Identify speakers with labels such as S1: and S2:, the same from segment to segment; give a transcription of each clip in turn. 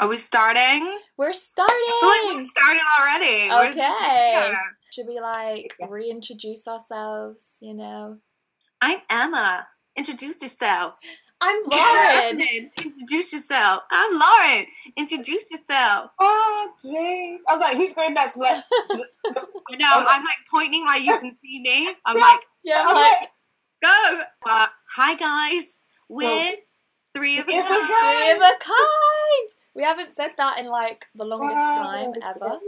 S1: Are we starting?
S2: We're starting.
S1: I feel like we've started already. We're just-
S2: Okay.
S1: yeah.
S2: Should we like
S3: Yes.
S2: reintroduce ourselves? You know,
S1: I'm Emma. Introduce yourself.
S2: I'm Lauren.
S1: Introduce yourself. I'm Lauren. Introduce yourself.
S3: Oh, jeez. I was like, who's going next? I'm like,
S1: I know. I'm, I'm like pointing like you can see me. I'm like,
S2: yeah,
S3: I'm
S2: like
S3: like,
S1: go. Uh, hi guys. We're
S3: Well,
S1: three of a kind.
S3: three of a
S1: kind.
S3: Kind.
S2: we have a kind. We haven't said that in like the longest
S3: wow.
S2: time ever.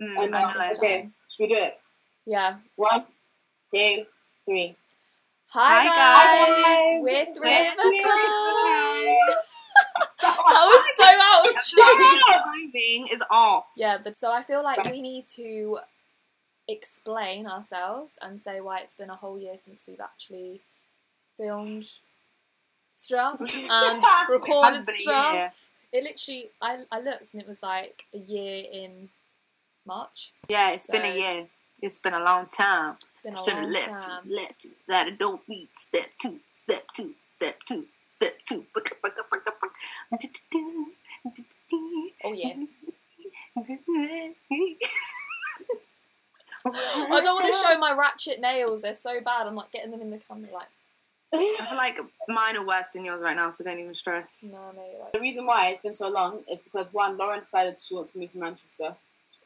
S1: Mm,
S3: I
S1: I
S3: know.
S1: know.
S3: Okay, should we do it?
S2: Yeah.
S3: One, two, three.
S2: Hi,
S1: Hi,
S2: guys.
S3: guys.
S2: We're three
S1: We're
S2: of a
S1: three of a
S2: kind.
S1: kind.
S2: That was so out of tune.
S1: Timing is off.
S2: Yeah, but so I feel like we need to explain ourselves and say why it's been a whole year since we've actually filmed stuff and recorded
S1: has been
S2: stuff. It literally, I, I looked and it was like a year in March.
S1: Yeah, it's been a year. It's been a long time.
S2: It's been a long
S1: left,
S2: time.
S1: left. That it don't beat. Step two, step two, step two, step two.
S2: Oh yeah. I don't want to show my ratchet nails. They're so bad. I'm like getting them in the camera. Like,
S1: I feel like mine are worse than yours right now, so don't even stress.
S2: no, no. You're
S3: The reason why it's been so long is because one, Lauren decided she wants to move to Manchester,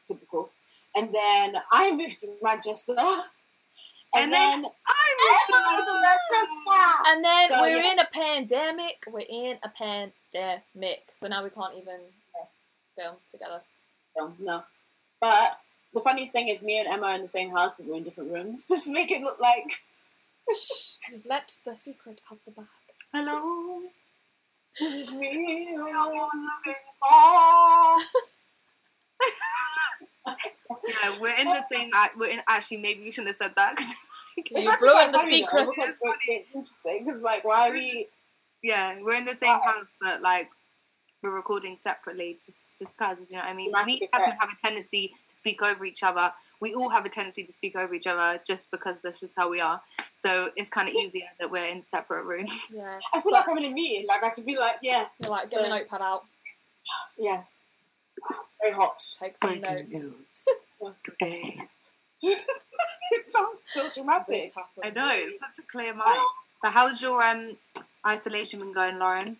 S3: typical, and then I moved to Manchester, and,
S1: And
S3: then,
S1: then
S3: I moved to Manchester.
S2: and then
S3: So,
S2: we're
S3: yeah.
S2: in a pandemic. We're in a pandemic. So now we can't even film together.
S3: No, no, but the funniest thing is, me and Emma are in the same house, but we're in different rooms, just to make it look like
S2: We've let the secret out the bag.
S1: Hello.
S3: this is me.
S1: Yeah, we're in the same. act- We're in. Actually, maybe we shouldn't have said that. 'cause, like,
S2: You
S3: It's actually
S2: ruined the secret.
S3: because. Because like, why are we?
S1: yeah, we're in the same house, but like we're recording separately. Just, just cause you know what I mean.
S3: Dramatic
S1: We doesn't have a tendency to speak over each other. We all have a tendency to speak over each other, just because that's just how we are. So it's kind of easier that we're in separate rooms.
S2: Yeah.
S3: I feel like I'm in a meeting. Like I should be like, yeah,
S2: You're like, get a notepad out.
S3: yeah, very hot.
S2: Take some notes.
S1: news today.
S3: it sounds so dramatic.
S1: I know it's such a clear mind. But how's your um isolation been going, Lauren?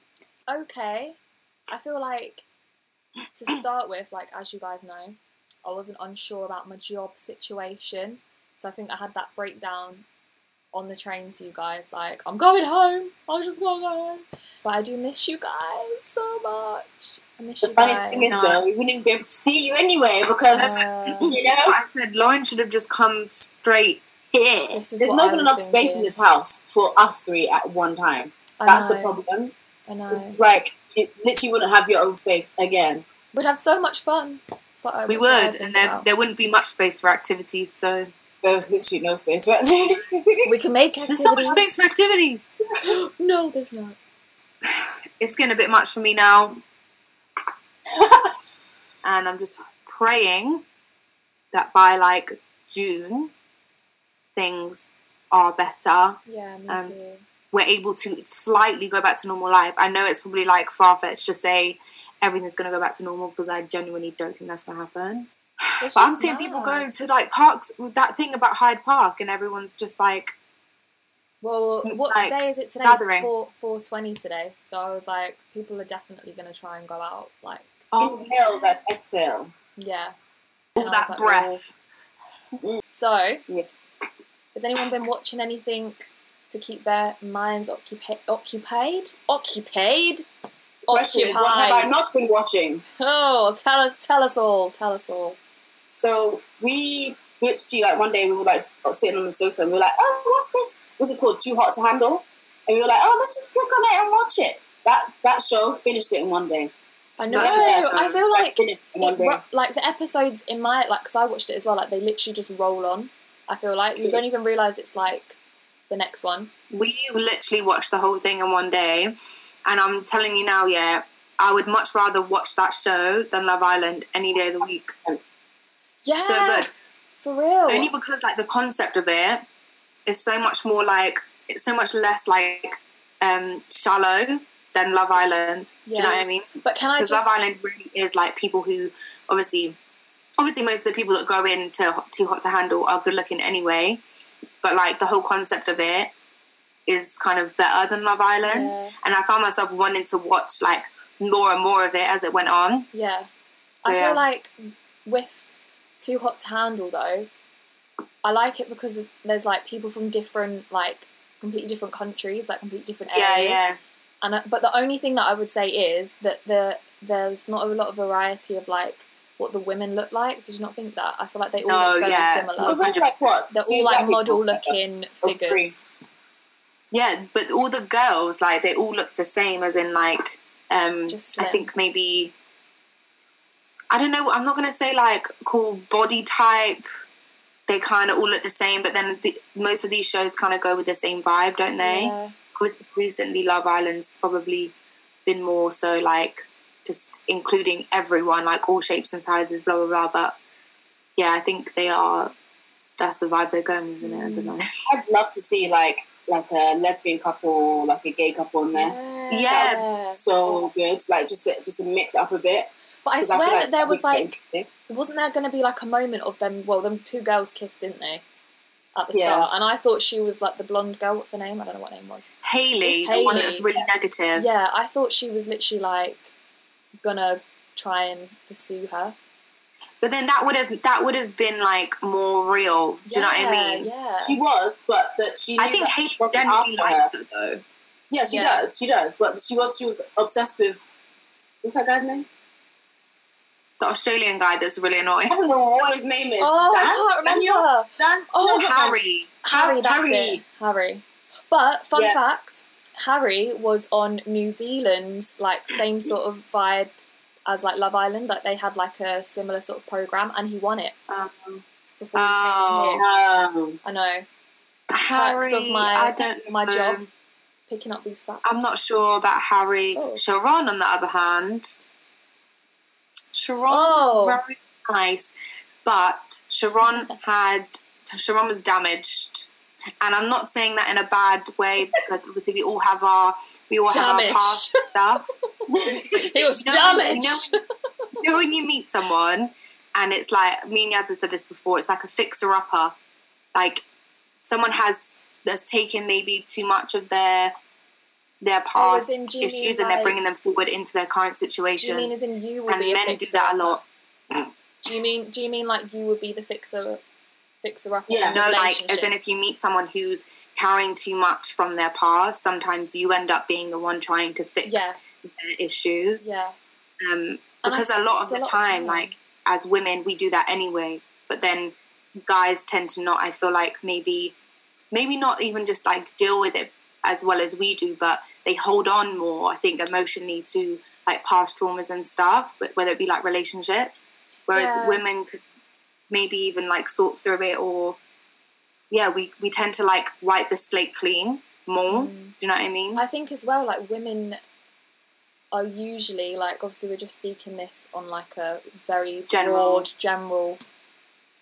S2: okay. I feel like to start with, like as you guys know, I wasn't unsure about my job situation. So I think I had that breakdown on the train to you guys, like, I'm going home. I was just going to go home. But I do miss you guys so much. I miss
S3: The
S2: you
S3: funniest
S2: guys.
S3: thing is, though, we wouldn't even be able to see you anyway because
S2: Uh,
S3: you know
S1: what I said Lauren should have just come straight here.
S2: this
S3: there's not even
S2: was
S3: enough space in this house for us three at one time.
S2: I
S3: That's the problem.
S2: I know.
S3: It's like you literally wouldn't have your own space again.
S2: We'd have so much fun. Like,
S1: We
S2: it's what I
S1: would, and there, there wouldn't be much space for activities. So
S3: There's literally no space for activities.
S2: We can make
S1: there's so much space for activities.
S2: no, there's not.
S1: It's getting a bit much for me now, and I'm just praying that by like June, things are better.
S2: Yeah, me
S1: Um,
S2: too.
S1: We're able to slightly go back to normal life. I know it's probably like far fetched to say everything's going to go back to normal because I genuinely don't think that's going to happen.
S2: It's
S1: But I'm
S2: just
S1: seeing people go to like parks with that thing about Hyde Park, and everyone's just like,
S2: Well, what
S1: like,
S2: day is it today?
S1: gathering.
S2: Four four twenty today. So I was like, people are definitely gonna try and go out. Like,
S1: oh,
S3: Inhale that exhale.
S2: yeah.
S1: all that
S2: like,
S1: breath. Mm.
S2: So,
S3: Yeah.
S2: has anyone been watching anything to keep their minds occupa- occupied? Occupied.
S3: Question is, what have I not been watching?
S2: Oh, tell us, tell us all, tell us all.
S3: So we literally like one day we were like sitting on the sofa and we were like, oh, what's this? Was it called? Too hot to handle? And we were like, oh, let's just click on it and watch it. That that show finished it in one day.
S2: I know.
S1: a good show.
S2: I feel
S3: Like,
S2: like
S3: it in one
S2: it
S3: day.
S2: ru- like the episodes in my like because I watched it as well. Like they literally just roll on. I feel like you don't even realize it's like the next one.
S1: We literally watched the whole thing in one day, and I'm telling you now, yeah, I would much rather watch that show than Love Island any day of the week.
S2: Yeah,
S1: So good.
S2: for real.
S1: Only because like the concept of it is so much more like it's so much less like um shallow than Love Island. Do you know what I mean?
S2: But can I
S1: Because
S2: just
S1: Love Island really is like people who obviously, obviously most of the people that go into Too Hot to Handle are good looking anyway, but like the whole concept of it is kind of better than Love Island,
S2: Yeah.
S1: and I found myself wanting to watch like more and more of it as it went on.
S2: Yeah. I
S1: Yeah.
S2: feel like with Too Hot to Handle though, I like it because there's like people from different like completely different countries, like completely different
S1: Yeah,
S2: areas.
S1: yeah.
S2: And I, but the only thing that I would say is that the there's not a lot of variety of like what the women look like. Did you not think that? I feel like they all
S1: No,
S2: look very
S1: yeah.
S3: It
S2: similar.
S3: was all like what?
S2: They're all like model looking figures.
S1: Yeah, but all the girls, like, they all look the same, as in, like, um, I think maybe, I don't know, I'm not going to say, like, cool body type. They kind of all look the same, but then the, most of these shows kind of go with the same vibe, don't they?
S2: Yeah.
S1: Recently, Love Island's probably been more so, like, just including everyone, like, all shapes and sizes, blah, blah, blah. But, yeah, I think they are, that's the vibe they're going with, innit? I don't know.
S3: I'd love to see like like a lesbian couple, like a gay couple in there.
S1: Yeah.
S3: So good, like just a, just a mix up a bit.
S2: But I swear
S3: feel
S2: that there was like wasn't there going to be like a moment of them? Well, them two girls kissed, didn't they? At the
S3: Yeah.
S2: start, and I thought she was like the blonde girl. What's her name? I don't know what her name was.
S1: Haley, the one
S2: Haley.
S1: that's really negative.
S2: Yeah, I thought she was literally like gonna try and pursue her.
S1: But then that would have that would have been like more real. Do you know what I mean?
S2: Yeah.
S3: She was, but that she.
S1: I think
S3: that
S1: Haley
S3: wasn't after her.
S1: it though.
S3: Yeah, she
S2: Yeah.
S3: does. She does. But she was she was obsessed with what's that guy's name?
S1: The Australian guy that's really annoying.
S3: I don't know what his name is.
S2: Oh,
S3: Dan?
S2: I can't remember.
S3: Daniel? Dan?
S2: Oh,
S3: No, not Dan.
S1: Harry.
S2: Harry, that's
S3: Harry.
S2: it. Harry. But fun
S3: Yeah.
S2: fact, Harry was on New Zealand's like same sort of vibe as like Love Island. Like they had like a similar sort of program, and he won it
S1: Um,
S2: before
S1: Oh.
S2: I know.
S1: Harry.
S2: of my-
S1: I don't
S2: my
S1: know.
S2: job. Picking up these facts.
S1: I'm not sure about Harry.
S2: Oh.
S1: Sharron, on the other hand, Sharron
S2: Oh.
S1: was very nice, but Sharron had Sharron was damaged. And I'm not saying that in a bad way because obviously we all have our we all have our past stuff.
S2: it was
S1: You know-
S2: damaged.
S1: You know, you know when you meet someone and it's like me and Yaz have said this before, it's like a fixer upper. Like someone has has taken maybe too much of their their
S2: Oh,
S1: past
S2: in, do you mean
S1: issues and they're bringing them forward into their current situation.
S2: do you mean as in you would
S1: and men do that a lot.
S2: Do you mean do you mean like you would be the fixer fixer up?
S3: Yeah.
S1: No, like as in if you meet someone who's carrying too much from their past, sometimes you end up being the one trying to fix
S2: Yeah.
S1: their issues.
S2: yeah.
S1: um, because a lot of the
S2: lot
S1: time,
S2: time.
S1: like as women, we do that anyway. But then guys tend to not. I feel like maybe, maybe not even just like deal with it as well as we do, but they hold on more. I think emotionally to like past traumas and stuff, but whether it be like relationships, whereas
S2: Yeah.
S1: women could maybe even like sort through it or yeah, we we tend to like wipe the slate clean more.
S2: Mm.
S1: Do you know what I mean?
S2: I think as well, like women are usually like obviously we're just speaking this on like a very
S1: General.
S2: broad general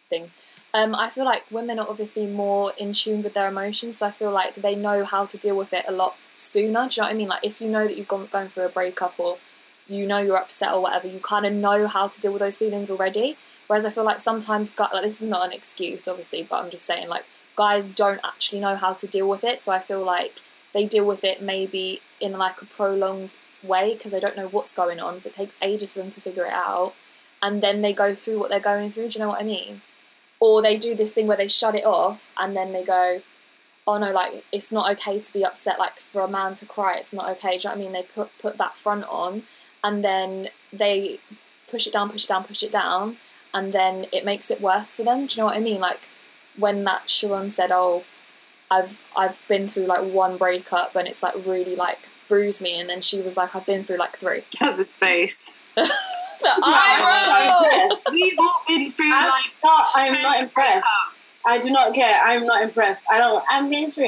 S2: thing. Um, I feel like women are obviously more in tune with their emotions, so I feel like they know how to deal with it a lot sooner. Do you know what I mean? Like if you know that you've gone going through a breakup or you know you're upset or whatever, you kind of know how to deal with those feelings already. Whereas I feel like sometimes, like this is not an excuse, obviously, but I'm just saying like guys don't actually know how to deal with it. So I feel like they deal with it maybe in like a prolonged way because they don't know what's going on. So it takes ages for them to figure it out, and then they go through what they're going through. Do you know what I mean? Or they do this thing where they shut it off and then they go, "Oh no, like it's not okay to be upset. Like for a man to cry, it's not okay." Do you know what I mean? They put put that front on, and then they push it down, push it down, push it down, and then it makes it worse for them. Do you know what I mean? Like when that Sharron said, "Oh, I've I've been through like one breakup and it's like really like bruised me," and then she was like, "I've been through like three.
S1: Has a space.
S3: I'm so impressed.
S1: We've all been through
S3: I'm
S1: like
S3: not, I'm not impressed.
S1: breakups.
S3: I do not care. I'm not impressed. I don't. I'm being through.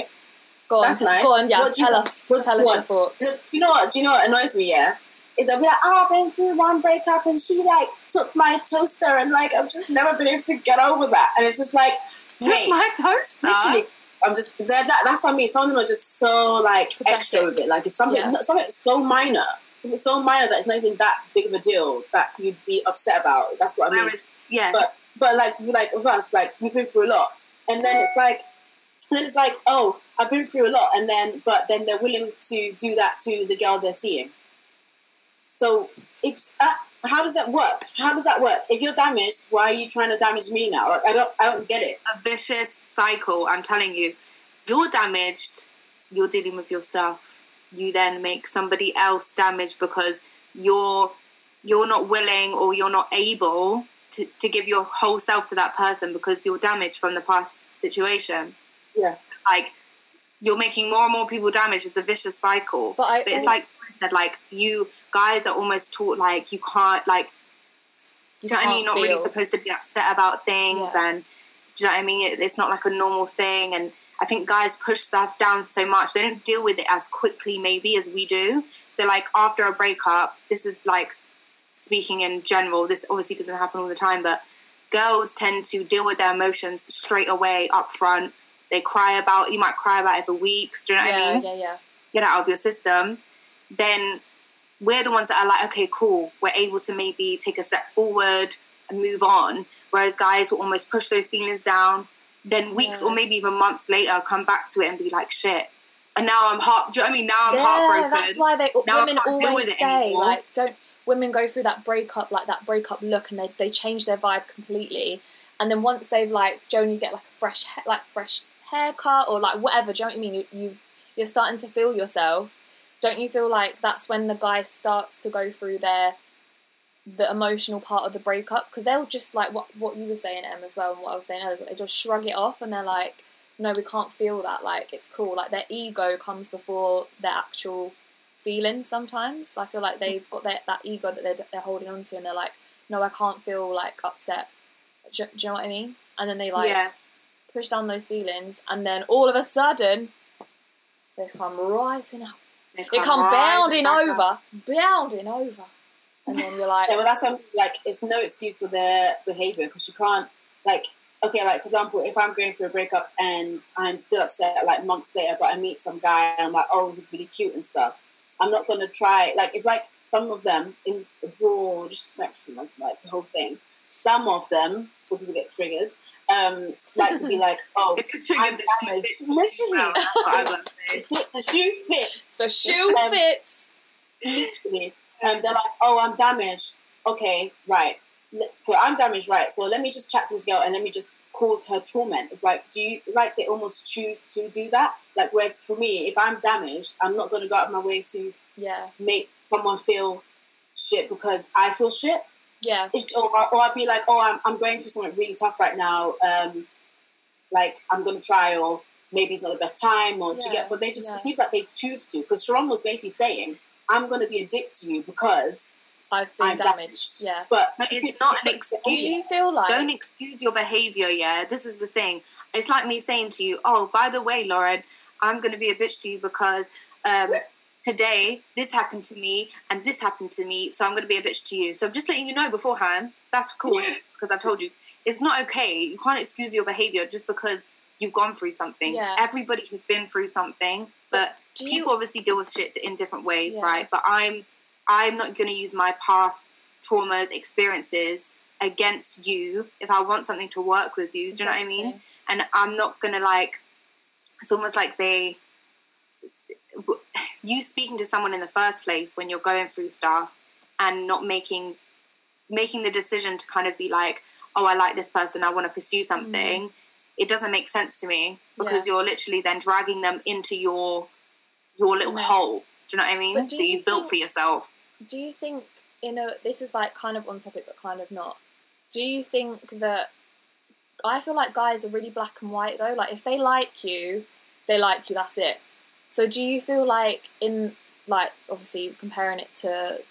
S2: Go on,
S3: That's nice.
S2: go on, yeah.
S3: What do you
S2: Tell us,
S3: What-
S2: tell us
S3: what?
S2: your thoughts.
S3: You know what? Do you know what annoys me? Yeah, is I'll be like, oh, I've been through one breakup, and she like took my toaster, and like I've just never been able to get over that. And it's just like,
S1: Took
S3: wait,
S1: my toaster.
S3: literally, I'm just that, that, that's what I mean. Some of them are just so like
S2: Pathetic.
S3: extra with it. Like it's something
S2: Yeah.
S3: something so minor. So minor that it's not even that big of a deal that you'd be upset about. That's what I mean.
S1: Whereas, yeah,
S3: But but like like with us, like we've been through a lot, and then it's like, then it's like, oh, I've been through a lot, and then but then they're willing to do that to the girl they're seeing. So if uh, how does that work? How does that work? If you're damaged, why are you trying to damage me now? Like, I don't I don't get it.
S1: a vicious cycle. I'm telling you, you're damaged. You're dealing with yourself. You then make somebody else damaged because you're you're not willing or you're not able to, to give your whole self to that person because you're damaged from the past situation.
S3: Yeah.
S1: Like you're making more and more people damaged. It's a vicious cycle.
S2: But I
S1: But it's
S2: also-
S1: like I said, like you guys are almost taught like you can't like
S2: you
S1: do you know what I mean? You're not really supposed to be upset about things,
S2: Yeah.
S1: and do you know what I mean? It, it's not like a normal thing, and I think guys push stuff down so much they don't deal with it as quickly maybe as we do. So like after a breakup, this is like speaking in general. This obviously doesn't happen all the time, but girls tend to deal with their emotions straight away up front. They cry about you might cry about it for weeks. Do you know what
S2: yeah,
S1: I mean?
S2: yeah, yeah.
S1: get out of your system, then we're the ones that are like, okay, cool, we're able to maybe take a step forward and move on. Whereas guys will almost push those feelings down, then weeks or maybe even months later come back to it and be like, shit. And now I'm heart. Do you know what I mean? Now I'm
S2: yeah,
S1: heartbroken.
S2: that's why they
S1: Now
S2: women always
S1: with it
S2: say
S1: anymore.
S2: like don't women go through that breakup like that breakup look and they, they change their vibe completely and then once they've like Joan you get like a fresh like fresh haircut or like whatever do you know what I mean you, you you're starting to feel yourself don't you feel like that's when the guy starts to go through their the emotional part of the breakup? Because they'll just like what what you were saying Em as well and what I was saying earlier they just shrug it off and they're like no we can't feel that like it's cool. Like their ego comes before their actual feelings sometimes. I feel like they've got their, that ego that they're, they're holding on to and they're like no I can't feel like upset. Do, do you know what I mean? And then they like
S1: yeah,
S2: push down those feelings and then all of a sudden they come rising up
S1: they
S2: they come bounding
S1: back up.
S2: over bounding over and then you're like
S3: Yeah, but that's when, like it's no excuse for their behavior because you can't like okay, like for example, if I'm going through a breakup and I'm still upset like months later, but I meet some guy and I'm like, oh, he's really cute and stuff. I'm not gonna try like it's like some of them in a broad spectrum of like the whole thing. Some of them, before people get triggered, um, like to be like, oh,
S1: If you're triggered,
S3: I'm
S1: the shoe
S3: damaged.
S1: fits.
S3: Listen.
S1: Well, that's what I would say.
S3: the shoe fits.
S2: the shoe
S3: Um,
S2: fits
S3: literally. Um, they're like, oh, I'm damaged. Okay, right. So I'm damaged, right? So let me just chat to this girl and let me just cause her torment. It's like, do you? It's like they almost choose to do that. Like, whereas for me, if I'm damaged, I'm not going to go out of my way to
S2: yeah
S3: make someone feel shit because I feel shit.
S2: yeah
S3: It, or, or I'd be like, oh, I'm, I'm going through something really tough right now. Um, like I'm going to try, or maybe it's not the best time, or to get. But they just
S2: yeah.
S3: it seems like they choose to because Sharron was basically saying, I'm going to be a dick to you because
S2: I've been
S3: I'm
S2: damaged.
S3: damaged.
S2: Yeah.
S3: But
S1: But it's not an
S2: Do
S1: excuse.
S2: you feel like
S1: Don't excuse your behavior, yeah? This is the thing. It's like me saying to you, oh, by the way, Lauren, I'm going to be a bitch to you because um, today this happened to me and this happened to me, so I'm going to be a bitch to you. So I'm just letting you know beforehand. That's cool because I've told you. It's not okay. You can't excuse your behavior just because you've gone through something.
S2: Yeah.
S1: Everybody has been through something, but
S2: do you,
S1: people obviously deal with shit in different ways,
S2: Yeah.
S1: right? But I'm I'm not going to use my past traumas, experiences against you if I want something to work with you. Do you know what I mean? And I'm not going to like. It's almost like they. You speaking to someone in the first place when you're going through stuff and not making making the decision to kind of be like, oh, I like this person, I want to pursue mm. something. It doesn't make sense to me because you're literally then dragging them into your your little
S2: Yes.
S1: hole. Do you know what I mean? That
S2: you
S1: you built
S2: think-
S1: for yourself.
S2: Do you think you know this is like kind of on topic but kind of not? Do you think that I feel like guys are really black and white though. Like if they like you, they like you. That's it. So do you feel like in like obviously comparing it to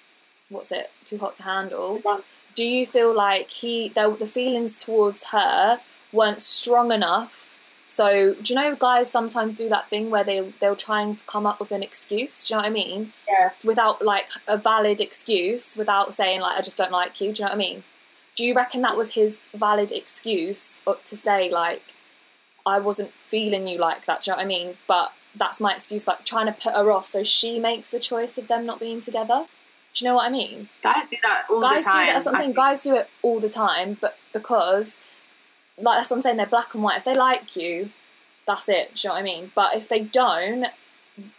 S2: what's it too hot to handle? Do you feel like he the, the feelings towards her weren't strong enough? So do you know guys sometimes do that thing where they they'll try and come up with an excuse? Do you know what I mean?
S3: Yeah.
S2: Without like a valid excuse, without saying like I just don't like you. Do you know what I mean? Do you reckon that was his valid excuse uh, to say like I wasn't feeling you like that. Do you know what I mean? But that's my excuse, like trying to put her off so she makes the choice of them not being together. Do you know what I mean?
S1: Guys do that all
S2: guys
S1: the time.
S2: do that. That's what I'm saying. Guys do it all the time, but because, like, that's what I'm saying. They're black and white. If they like you, that's it. Do you know what I mean? But if they don't,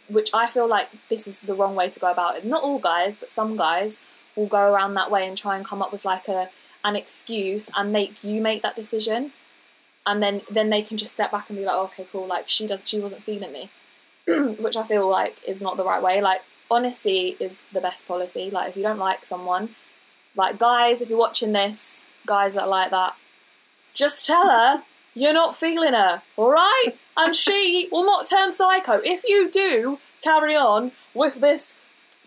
S2: which I feel like this is the wrong way to go about it. Not all guys, but some guys will go around that way and try and come up with like a an excuse and make you make that decision, and then then they can just step back and be like, okay, cool. Like she does, she wasn't feeling me, which I feel like is not the right way. Like honesty is the best policy. Like if you don't like someone, like guys, if you're watching this, guys that are like that, just tell her you're not feeling her, all right? And she will not turn psycho. If you do carry on with this,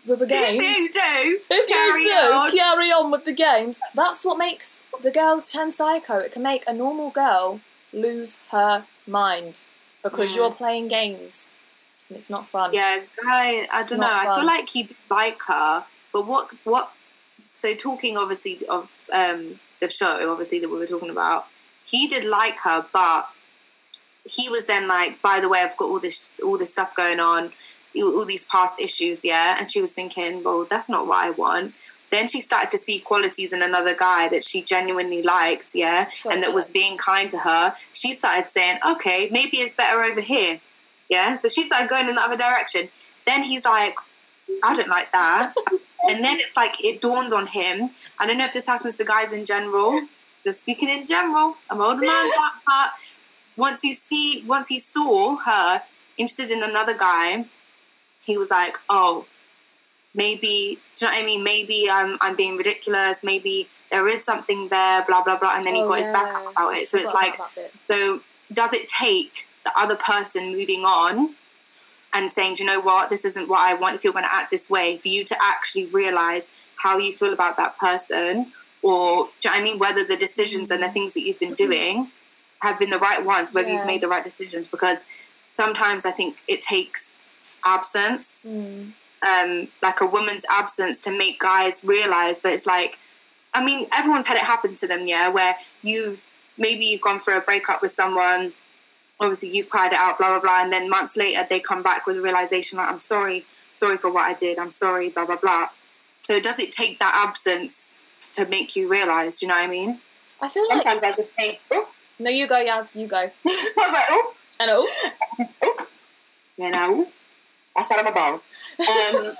S2: with the games,
S1: If you do,
S2: if
S1: carry
S2: you do
S1: on.
S2: carry on with the games, that's what makes the girls turn psycho. It can make a normal girl lose her mind because
S1: Mm.
S2: you're playing games. It's not fun.
S1: Yeah, guy. I
S2: It's
S1: don't know.
S2: not
S1: I feel like he'd like her, but what? What? So talking obviously of um the show, obviously that we were talking about, he did like her, but he was then like, by the way, I've got all this all this stuff going on, all these past issues, yeah. And she was thinking, well, that's not what I want. Then she started to see qualities in another guy that she genuinely liked, yeah,
S2: So
S1: and that was being kind to her. She started saying, okay, maybe it's better over here. Yeah. So she started going in the other direction. Then he's like, I don't like that. and then it's like it dawns on him. I don't know if this happens to guys in general. Just speaking in general. I'm older man but once you see once he saw her interested in another guy, he was like, Oh, maybe do you know what I mean? Maybe I'm I'm being ridiculous, maybe there is something there, blah blah blah, and then he
S2: Oh,
S1: got his back up about it. So it's like
S2: bit.
S1: so does it take the other person moving on and saying, Do you know what, this isn't what I want if you're going to act this way, for you to actually realize how you feel about that person? Or, do you know I mean, whether the decisions and the things that you've been doing have been the right ones, whether
S2: Yeah.
S1: you've made the right decisions? Because sometimes I think it takes absence,
S2: Mm.
S1: um, like a woman's absence, to make guys realize. But it's like, I mean, everyone's had it happen to them, yeah, where you've maybe you've gone through a breakup with someone obviously you've cried it out blah blah blah and then months later they come back with a realization like i'm sorry sorry for what i did i'm sorry blah blah blah so does it take that absence to make you realize do you know what i mean
S2: I feel like
S3: Sometimes I just think, oh,
S2: no. You go, Yaz. You go.
S3: I was like, oh,
S2: And oh,
S1: you know
S3: I sat on my balls. Um,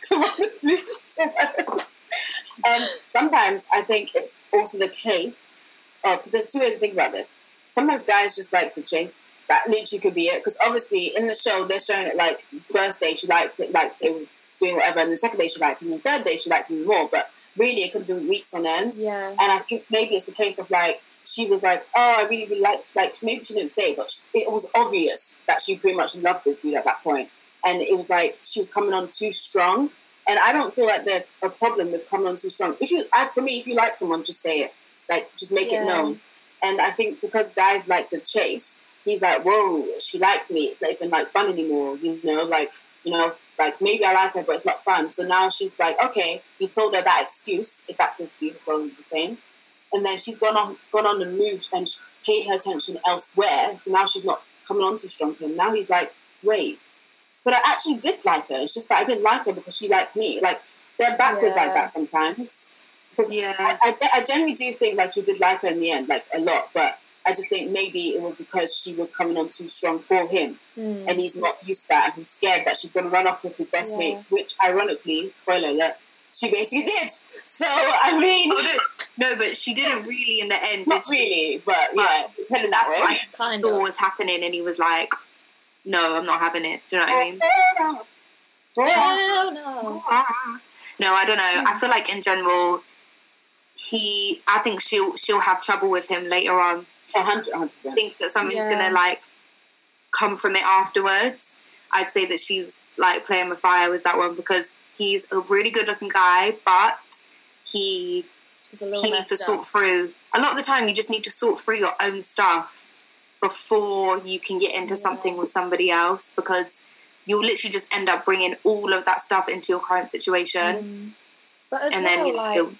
S3: so what the police- um, sometimes I think it's also the case of because there's two ways to think about this. Sometimes guys just like the chase. That literally could be it. Because obviously in the show they're showing it like first day she liked it, like they were doing whatever, and the second day she liked him, and the third day she liked him more. But really, it could have been weeks on end.
S2: yeah.
S3: And I think maybe it's a case of like she was like, oh, I really, really like, like maybe she didn't say, it, but it was obvious that she pretty much loved this dude at that point. And it was like she was coming on too strong. And I don't feel like there's a problem with coming on too strong. If you, I, for me, if you like someone, just say it, like just make
S2: Yeah.
S3: it known. And I think because guys like the chase, he's like, whoa, she likes me. It's not even like fun anymore. You know, like you know, like maybe I like her, but it's not fun. So now she's like, okay, he's told her that excuse, if that's an excuse, it's probably the same and then she's gone on gone on and moved and paid her attention elsewhere. So now she's not coming on too strong to him. Now he's like, wait, but I actually did like her. It's just that I didn't like her because she liked me. Like they're backwards
S2: Yeah.
S3: like that sometimes. Because
S1: Yeah.
S3: I, I, I generally do think like he did like her in the end, like a lot. But I just think maybe it was because she was coming on too strong for him,
S2: Mm.
S3: and he's not used to that, and he's scared that she's going to run off with his best
S2: Yeah.
S3: mate. Which, ironically, spoiler alert, she basically did. So I mean,
S1: Oh, no, but she didn't really in the end.
S3: not really, but yeah, that
S1: That's what I saw
S2: of.
S1: was happening, and he was like, "No, I'm not having it." Do you know what I mean?
S2: Hell no.
S1: No, I don't know. I feel like in general, he. I think she'll she'll have trouble with him later on.
S3: A hundred, a hundred percent.
S1: Thinks that something's
S2: Yeah.
S1: gonna like come from it afterwards. I'd say that she's like playing with fire with that one because he's a really good looking guy, but he
S2: It's a little
S1: he needs to
S2: messed
S1: sort through. A lot of the time, you just need to sort through your own stuff before you can get into
S2: Yeah.
S1: something with somebody else because you'll literally just end up bringing all of that stuff into your current situation.
S2: Mm. But as
S1: And
S2: well,
S1: then, you know,
S2: like,
S1: it'll-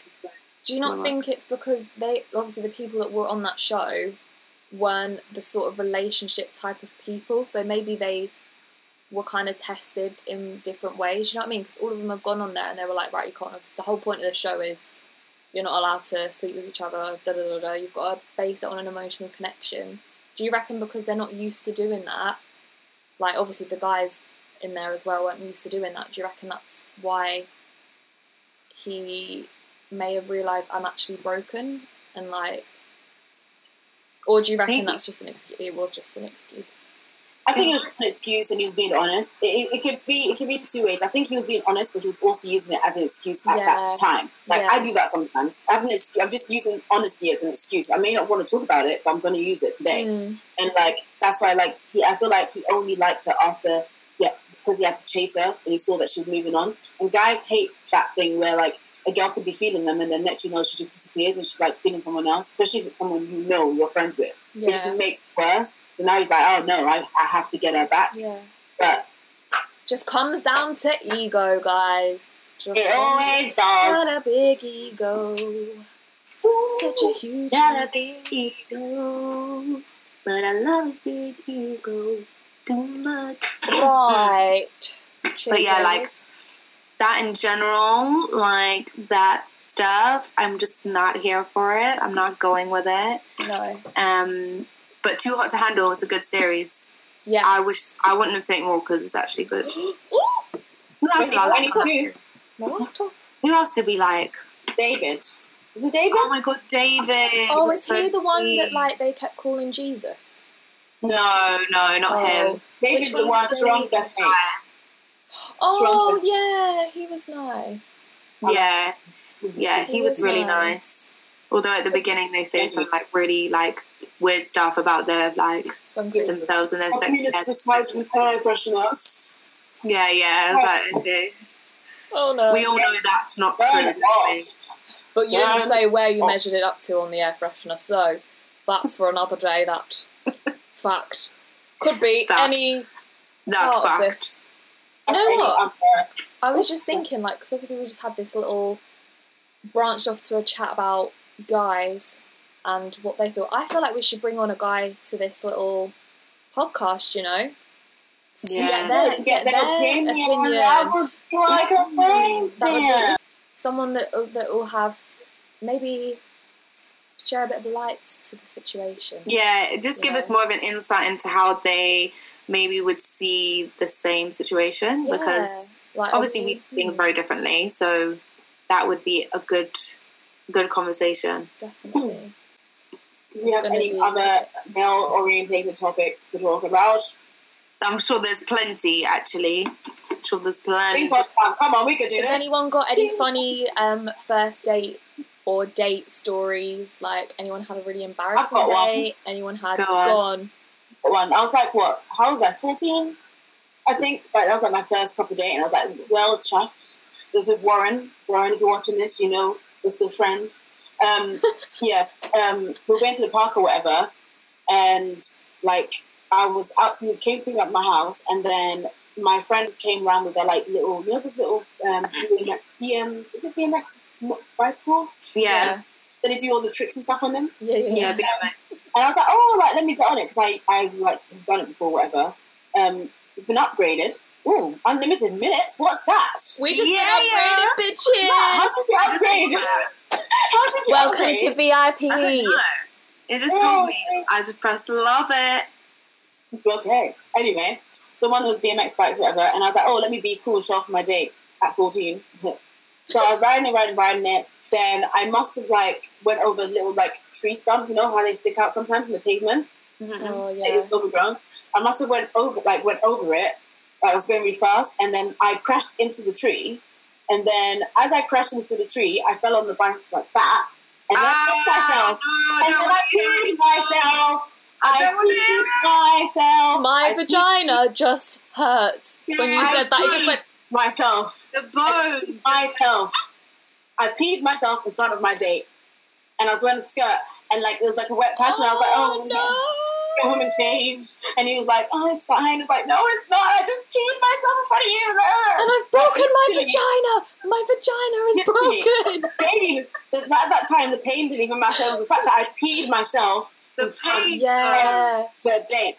S2: do you not think it's because they obviously the people that were on that show weren't the sort of relationship type of people. So maybe they were kind of tested in different ways. You know what I mean? Because all of them have gone on there and they were like, right, you can't. Have, the whole point of the show is you're not allowed to sleep with each other. Da da da da. You've got to base it on an emotional connection. Do you reckon because they're not used to doing that? Like obviously the guys in there as well weren't used to doing that. Do you reckon that's why he may have realised I'm actually broken and like, or do you reckon
S1: Maybe.
S2: that's just an excuse? It was just an excuse.
S3: I think it was an excuse, and he was being honest. It, it, it could be it could be two ways. I think he was being honest, but he was also using it as an excuse at
S2: Yeah.
S3: that time. Like
S2: Yeah.
S3: I do that sometimes. I have an ex- I'm just using honesty as an excuse. I may not want to talk about it, but I'm going to use it today.
S2: Mm,
S3: And like that's why, like he, I feel like he only liked her after, yeah, because he had to chase her and he saw that she was moving on. And guys hate that thing where like a girl could be feeling them, and then next you know she just disappears and she's like feeling someone else, especially if it's someone you know you're friends with. It just makes it worse. So now he's like, oh no, I, I have to get her back.
S2: yeah.
S3: But
S2: Just comes down to ego, guys. Just
S3: it always does.
S2: got a big ego. Such a huge
S1: Got a big ego, but I love his big ego too much.
S2: right.
S1: But yeah, like. That in general, like that stuff, I'm just not here for it. I'm not going with it.
S2: no,
S1: Um, but Too Hot to Handle was a good series.
S2: Yeah.
S1: I wish I wouldn't have taken more because it's actually good. Who else,
S3: Wait,
S1: did I
S3: wait,
S1: like?
S3: wait,
S2: No one's talking.
S1: Who else did we like?
S3: David. Is it David?
S1: Oh my god, David!
S2: Oh,
S1: was
S2: is
S1: so
S2: he the one that like they kept calling Jesus?
S1: No, no, not
S2: Oh.
S1: him.
S3: David's the one
S2: one's
S3: strong
S2: David?
S3: Best mate.
S2: Oh
S3: Trump.
S2: yeah, he was nice.
S1: Yeah, yeah,
S2: He
S1: he was
S2: was
S1: really
S2: nice.
S1: nice. Although at the beginning they say some like really like weird stuff about their like
S2: Some
S1: themselves and their
S3: I
S1: sex.
S3: it's a spice and air freshener.
S1: Yeah, yeah. It's like okay.
S2: Oh no.
S1: We all know that's not true.
S3: Burn it
S1: don't we?
S3: off.
S2: But you didn't say where you
S3: Oh.
S2: measured it up to on the air freshener, so that's for another day. That fact could be
S1: That
S2: any
S1: That
S2: part of
S1: fact.
S2: this. You know what? I was just thinking, like, because obviously we just had this little branched off to a chat about guys and what they thought. I feel like we should bring on a guy to this little podcast. You know,
S1: Yeah.
S2: Get their,
S3: Let's
S2: get
S3: get their
S2: their
S3: opinion.
S2: opinion.
S3: I would like a
S2: That would
S3: opinion.
S2: Someone that that will have maybe share a bit of light to the situation.
S1: Yeah, just give
S2: Yeah.
S1: us more of an insight into how they maybe would see the same situation
S2: Yeah.
S1: because
S2: Like,
S1: obviously we do things
S2: hmm,
S1: very differently. So that would be a good good conversation.
S2: definitely.
S3: Do we have any
S2: be-
S3: other male orientated topics to talk about?
S1: I'm sure there's plenty actually. I'm sure there's plenty.
S3: Think of one. Come on, we could do
S2: Has
S3: this.
S2: anyone got any
S3: Ding.
S2: funny um, first date or date stories? Like anyone had a really embarrassing
S3: got one.
S2: date? Anyone had
S1: Go on.
S2: gone?
S3: one. I was like, what? How was I? 14? I think like, that was like my first proper date, and I was like, well chuffed. It was with Warren. Warren, if you're watching this, you know we're still friends. Um, yeah, um, we were going to the park or whatever, and like I was came picking up my house, and then my friend came round with their like little, you know, this little um, BMX, is it BMX bicycles?
S1: Yeah.
S3: Then they do all the tricks and stuff on them.
S2: Yeah, yeah.
S1: Yeah,
S2: yeah.
S1: but
S3: And I was like, oh, like let me get on it because I, I like have done it before, whatever. Um, it's been upgraded. Ooh, unlimited minutes. What's that?
S2: We just
S1: Yeah,
S2: been upgraded,
S3: How
S2: bitches.
S3: did you upgrade? How did you
S2: Welcome
S3: upgrade?
S2: to VIP.
S1: I don't know. It just told me. I just pressed love it.
S3: Okay. Anyway, the one was BMX bikes, whatever, and I was like, oh, let me be cool, show off my date at 14. so I was riding it, riding, riding it. Then I must have like went over a little like tree stump, you know how they stick out sometimes in the pavement.
S1: Mhm.
S2: Oh
S3: It
S2: yeah.
S3: was overgrown. I must have went over like went over it. I was going really fast, and then I crashed into the tree. And then as I crashed into the tree, I fell on the bicycle like that, and then I hit myself.
S1: Ah, no, I
S3: And then I
S1: want
S3: peed myself.
S1: I
S3: I
S1: don't wanna hear
S3: peed myself.
S2: My
S3: I peed
S2: vagina just hurt when you
S3: I
S2: said that. It just went.
S3: Myself.
S1: The bone.
S3: myself. I peed myself in front of my date, and I was wearing a skirt, and like there was like a wet patch, and I was like, "Oh, oh
S2: no.
S3: go home and change." And he was like, "Oh, it's fine." It's like, "No, it's not. I just peed myself in front of you." Ugh." Oh.
S2: And I've broken my vagina. My vagina is broken.
S3: pain. the- At that time, the pain didn't even matter. It was the fact that I peed myself
S1: The pain.
S2: Yeah.
S3: a date.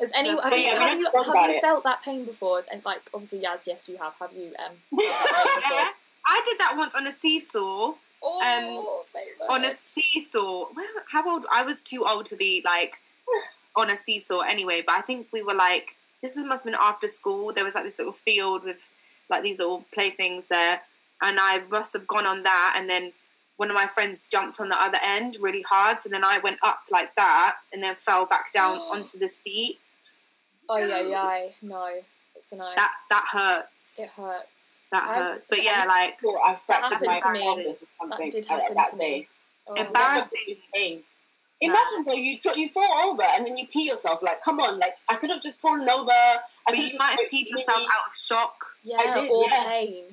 S2: Has any have you,
S1: Yeah,
S2: have you,
S3: talk
S2: have you felt that pain before? And like obviously, Yaz, yes, you have. Have you? Um, felt that pain before?
S1: Yeah. I did that once on a seesaw.
S2: Oh, baby.
S1: On a seesaw. Well, how old? I was too old to be like on a seesaw anyway. But I think we were like this was, must have been after school. There was like this little field with like these little playthings there, and I must have gone on that. And then one of my friends jumped on the other end really hard, so then I went up like that, and then fell back down onto the seat.
S2: Oh yeah, yeah. No, it's a no.
S1: That that hurts.
S2: it hurts.
S1: That
S2: I-
S1: hurts. But yeah, like
S3: thought I fractured my
S2: happened to me.
S3: pelvis or something
S2: did
S3: uh, that
S2: to
S3: day.
S2: Oh.
S1: Embarrassing.
S3: Pain. Imagine though you tr- you fall over and then you pee yourself. Like, come on! Like, I could have just fallen over. I
S1: but
S3: could
S1: you
S3: just
S1: might have peed yourself
S3: really-
S1: out of shock.
S2: Yeah,
S3: I did,
S2: or
S3: yeah.
S2: pain,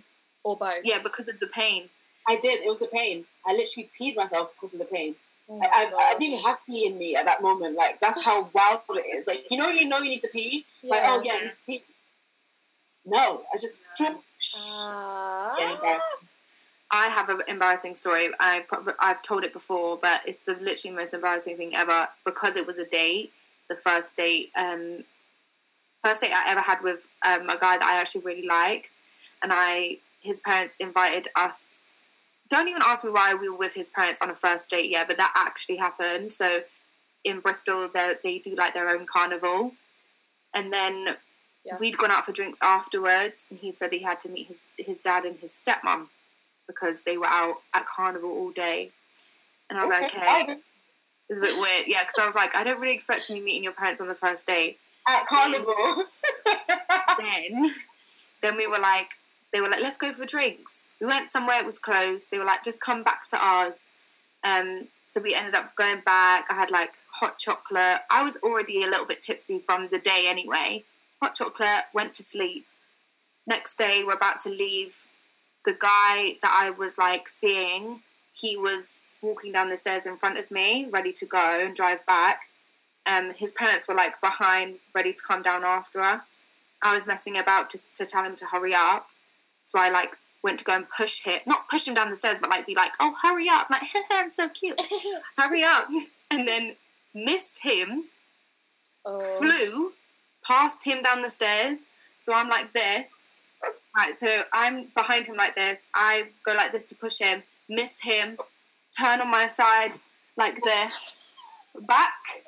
S2: or both.
S1: Yeah, because of the pain.
S3: I did. It was the pain. I literally peed myself because of the pain.
S2: Oh
S3: I, I, I didn't have pee in me at that moment. Like that's how wild it is. Like you know, you know, you need to pee. Like oh yeah, I need to pee. No, I just
S1: No.
S2: Ah.
S3: Yeah.
S1: I have an embarrassing story. I I've told it before, but it's the literally most embarrassing thing ever because it was a date. The first date, um, first date I ever had with um, a guy that I actually really liked, and I his parents invited us. Don't even ask me why we were with his parents on a first date yet, but that actually happened. So in Bristol, they they do like their own carnival, and then
S2: Yes.
S1: we'd gone out for drinks afterwards, and he said he had to meet his his dad and his stepmom because they were out at carnival all day. And I was like, okay, it was a bit weird, yeah, because I was like, I don't really expect to be meeting your parents on the first date.
S3: At carnival.
S1: Then, then we were like, they were like, let's go for drinks. We went somewhere; it was closed. They were like, just come back to ours. Um, so we ended up going back. I had like hot chocolate. I was already a little bit tipsy from the day anyway. Hot chocolate. Went to sleep. Next day, we're about to leave. The guy that I was like seeing, he was walking down the stairs in front of me, ready to go and drive back. Um, his parents were like behind, ready to come down after us. I was messing about just to tell him to hurry up. So I like went to go and push him, not push him down the stairs, but like be like, "Oh, hurry up!" Like, I'm so cute. hurry up! And then missed him,
S2: oh.
S1: flew past him down the stairs. So I'm like this. Right, so I'm behind him like this. I go like this to push him, miss him, turn on my side like this, back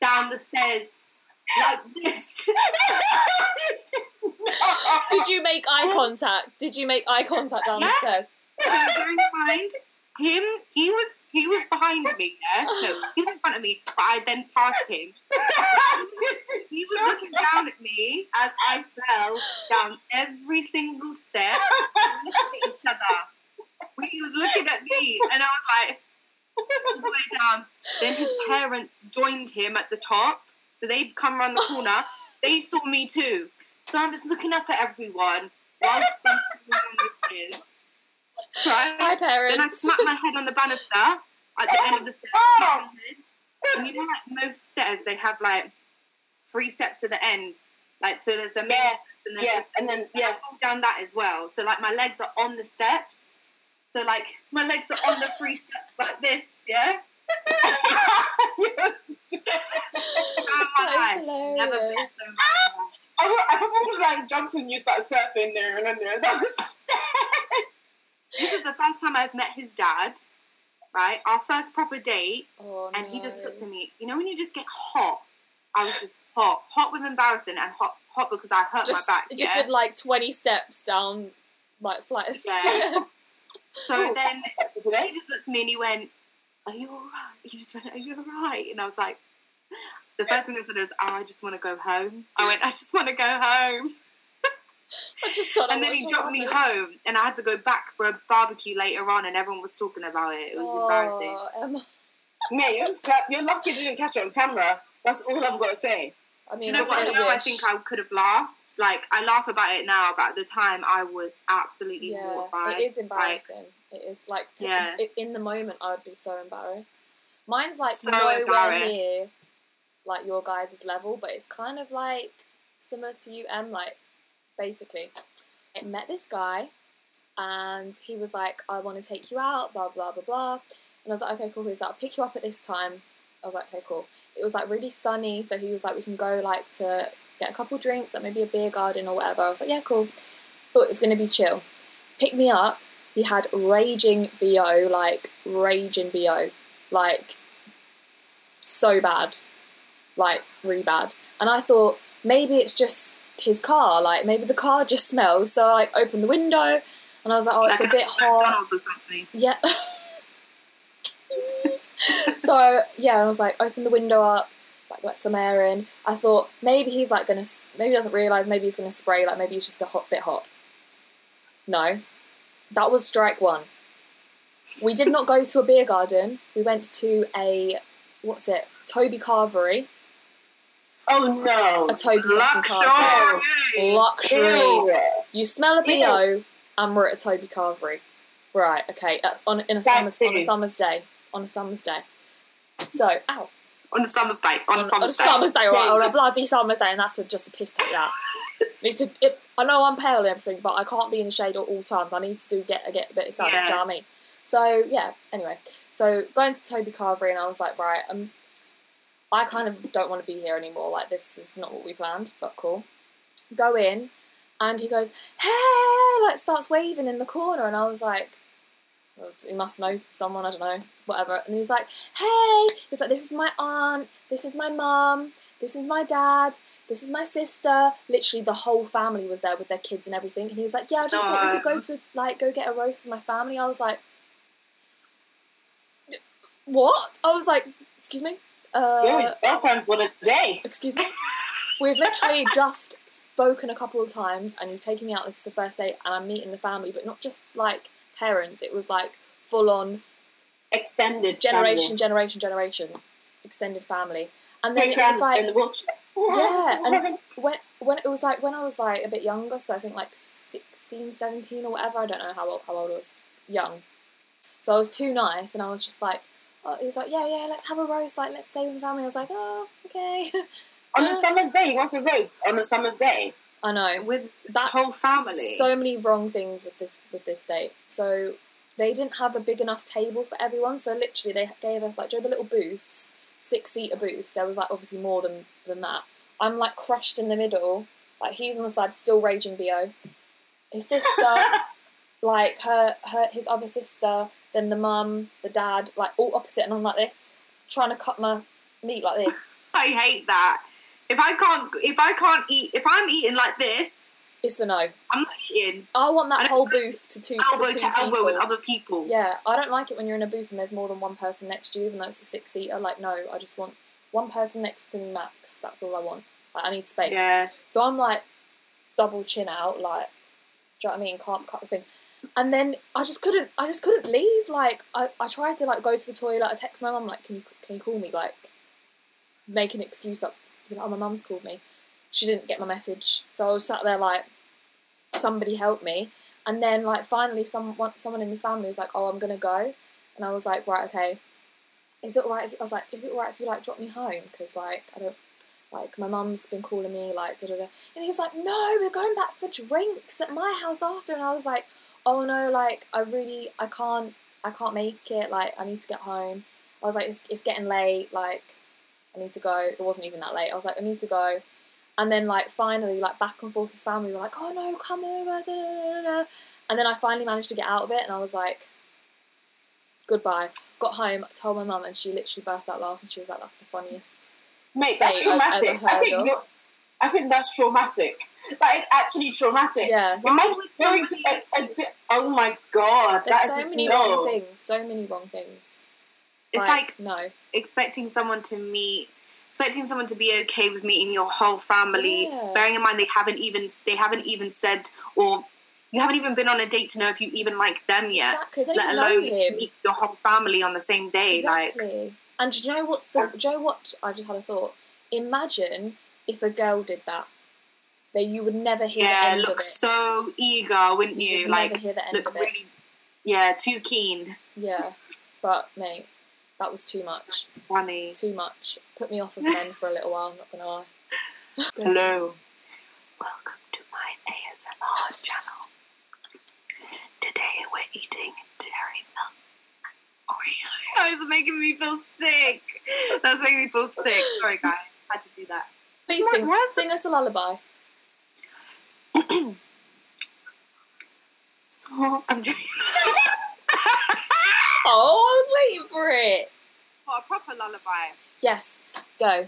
S1: down the stairs like this.
S2: Did you make eye contact? Did you make eye contact down the stairs?
S1: I was going behind him. He was he was behind me. Yeah, no, he was in front of me, but I then passed him. He was looking down at me as I fell down every single step. We looked at each other. He was looking at me, and I was like, all the way down. Then his parents joined him at the top, so they'd come around the corner. They saw me too, so I'm just looking up at everyone whilst I'm falling the stairs. Right?
S2: Hi, parents.
S1: Then I smacked my head on the banister at the end of the stairs.
S3: Oh!
S1: smacked my head. And you know, like most stairs, they have like three steps at the end. Like, so there's a
S3: Yeah,
S1: and then
S3: yeah, and then
S1: yeah. I fall down that as well. So like my legs are on the steps. So like my legs are on the three steps like this, yeah. Oh my
S2: That's
S1: life, never been so.
S3: I, wa- I probably would have like jumped and you start surfing there and then there. That was
S1: This is the first time I've met his dad. Right, our first proper date,
S2: Oh,
S1: and he just
S2: no.
S1: looked at me. You know when you just get hot? I was just hot, hot with embarrassing, and hot, hot because I hurt
S2: just,
S1: my back.
S2: just
S1: yeah.
S2: did like 20 steps down like flight of
S1: Yeah.
S2: steps.
S1: So
S3: Cool.
S1: then he just looked at me and he went, "Are you all right?" He just went, "Are you all right?" And I was like, the first thing I said was, "Oh, I just want to go home." I went, "I just want to go home,"
S2: I just
S1: and then he dropped me home, and I had to go back for a barbecue later on, and everyone was talking about it. It was embarrassing.
S2: Oh, Emma.
S3: Mate, you're, just, you're lucky you didn't catch it on camera. That's all I've got to say.
S2: I mean,
S1: Do you know what? Know I think I could have laughed. Like I laugh about it now, but at the time I was absolutely
S2: yeah,
S1: mortified.
S2: it is embarrassing. it is like to,
S1: Yeah.
S2: in the moment I would be so embarrassed. Mine's like
S1: So
S2: nowhere near like your guys' level, but it's kind of like similar to you, Em. Like basically, I met this guy, and he was like, "I want to take you out," blah blah blah blah, and I was like, "Okay, cool." He's like, "I'll pick you up at this time." I was like, okay, cool. It was like really sunny, so he was like, we can go like to get a couple drinks, like maybe a beer garden or whatever. I was like, yeah, cool. Thought it was gonna be chill. Pick me up. He had raging bo, like raging bo, like so bad, like really bad. And I thought maybe it's just his car, like maybe the car just smells. So I like opened the window and I was like, oh, it's
S1: like
S2: a bit hot.
S1: Or something.
S2: Yeah. so yeah, I was like, open the window up, like let some air in. I thought maybe he's like gonna, maybe he doesn't realize, maybe he's gonna spray, like maybe he's just a hot bit hot. No, that was strike one. We did not go to a beer garden. We went to a what's it, Toby Carvery,
S3: Oh no!
S2: a Toby Carvery.
S1: Luxury.
S2: Luxury.
S3: Ew.
S2: You smell a bo, and we're at a Toby Carvery. Right, okay. Uh, on in a summer's on a summer's day. On a summer's day. So, ow.
S1: On a summer's day. On, a
S2: on
S1: summer's
S2: a
S1: day.
S2: summer's day, right? On a bloody summer's day, and that's a, just a piss take that. It's a, it, I know I'm pale and everything, but I can't be in the shade at all times. I need to do get get a bit of sun.
S1: Yeah.
S2: You know what I mean? So yeah. Anyway, so going to Toby Carvery, and I was like, right, um, I kind of don't want to be here anymore. Like this is not what we planned, but cool. Go in, and he goes, hey, like starts waving in the corner, and I was like. He must know someone, I don't know, whatever. And he's like, hey, he's like, this is my aunt, this is my mum, this is my dad, this is my sister. Literally, the whole family was there with their kids and everything. And he was like, yeah, I just thought we could go to like go get a roast with my family. I was like, what? I was like, excuse me, uh,
S3: You're his girlfriend for the day.
S2: excuse me. We've literally just spoken a couple of times, and you've taken me out. This is the first date, and I'm meeting the family, but not just like parents. It was like full on
S3: Extended
S2: generation, generation, generation, extended family. And then it was like,
S3: in the wheelchair.
S2: yeah, and when when it was like when I was like a bit younger, so I think like 16, 17 or whatever. I don't know how old, how old I was, young. So I was too nice, and I was just like, oh, he was like, yeah, yeah, let's have a roast, like let's save the family. I was like, oh, okay.
S3: on a uh. summer's day, he wants a roast on a summer's day.
S2: I know
S1: With
S2: that
S1: whole family.
S2: so many wrong things with this with this date. So they didn't have a big enough table for everyone. So literally, they gave us like, do you know the little booths, six seater booths. There was like obviously more than than that. I'm like crushed in the middle. Like he's on the side, still raging bo. His sister, like her her his other sister, then the mum, the dad, like all opposite, and I'm like this, trying to cut my meat like this.
S1: I hate that. If I can't, if I can't eat, if I'm eating like this,
S2: It's a no.
S1: I'm not eating
S2: I want that
S1: don't
S2: whole booth to two
S1: elbow
S2: for two
S1: to elbow with other people.
S2: Yeah, I don't like it when you're in a booth and there's more than one person next to you, even though it's a six seater. Like, no, I just want one person next to me max. That's all I want. Like, I need space.
S1: Yeah.
S2: So I'm like double chin out, like, do you know what I mean? Can't cut the thing. And then I just couldn't. I just couldn't leave. Like, I, I tried to like go to the toilet. I text my mum like, can you can you call me? Like, make an excuse up. To oh, my mum's called me. She didn't get my message, so I was sat there like, somebody help me. And then like finally, someone someone in his family was like, "Oh, I'm gonna go," and I was like, "Right, okay." Is it alright? If, I was like, "Is it alright if you like drop me home?" Because like I don't like my mum's been calling me like da da da, and he was like, "No, we're going back for drinks at my house after," and I was like, "Oh no, like I really I can't I can't make it. Like I need to get home." I was like, "It's it's getting late. Like I need to go." It wasn't even that late. I was like, "I need to go." And then like finally, like back and forth, his family were like, "Oh no, come over!" Da, da, da, da. And then I finally managed to get out of it, and I was like, "Goodbye." Got home, told my mum, and she literally burst out laughing. She was like, "That's the funniest."
S3: Mate, that's
S2: Say, I've
S3: traumatic.
S2: ever
S3: I think
S2: of.
S3: I think that's traumatic. That is actually traumatic.
S2: Yeah,
S3: Imagine
S1: would
S3: going to a, a di- oh my god, that
S2: there's
S3: is
S2: so
S3: just
S2: many
S3: no.
S2: wrong things. So many wrong things.
S1: It's like
S2: no,
S1: expecting someone to meet expecting someone to be okay with meeting your whole family
S2: Yeah.
S1: bearing in mind they haven't even they haven't even said or you haven't even been on a date to know if you even like them yet
S2: exactly.
S1: Let alone meet your whole family on the same day like
S2: And do you know what's the? Do you know what? I just had a thought. Imagine if a girl did that. That you would never hear
S1: yeah look so eager wouldn't
S2: You
S1: you
S2: would
S1: like
S2: never hear the end
S1: look really yeah too keen
S2: Yeah, but mate, that was too much.
S1: That's funny
S2: Too much. Put me off of men for a little while. I'm not gonna lie.
S1: hello welcome to my ASMR channel today we're eating dairy milk Oreos. Was making me feel sick. That's making me feel sick. Sorry, guys. Had to do that.
S2: Please sing,
S1: not- why is
S2: sing us a lullaby.
S1: So I'm just
S2: Oh, I was waiting for it.
S1: what a proper lullaby.
S2: Yes, go.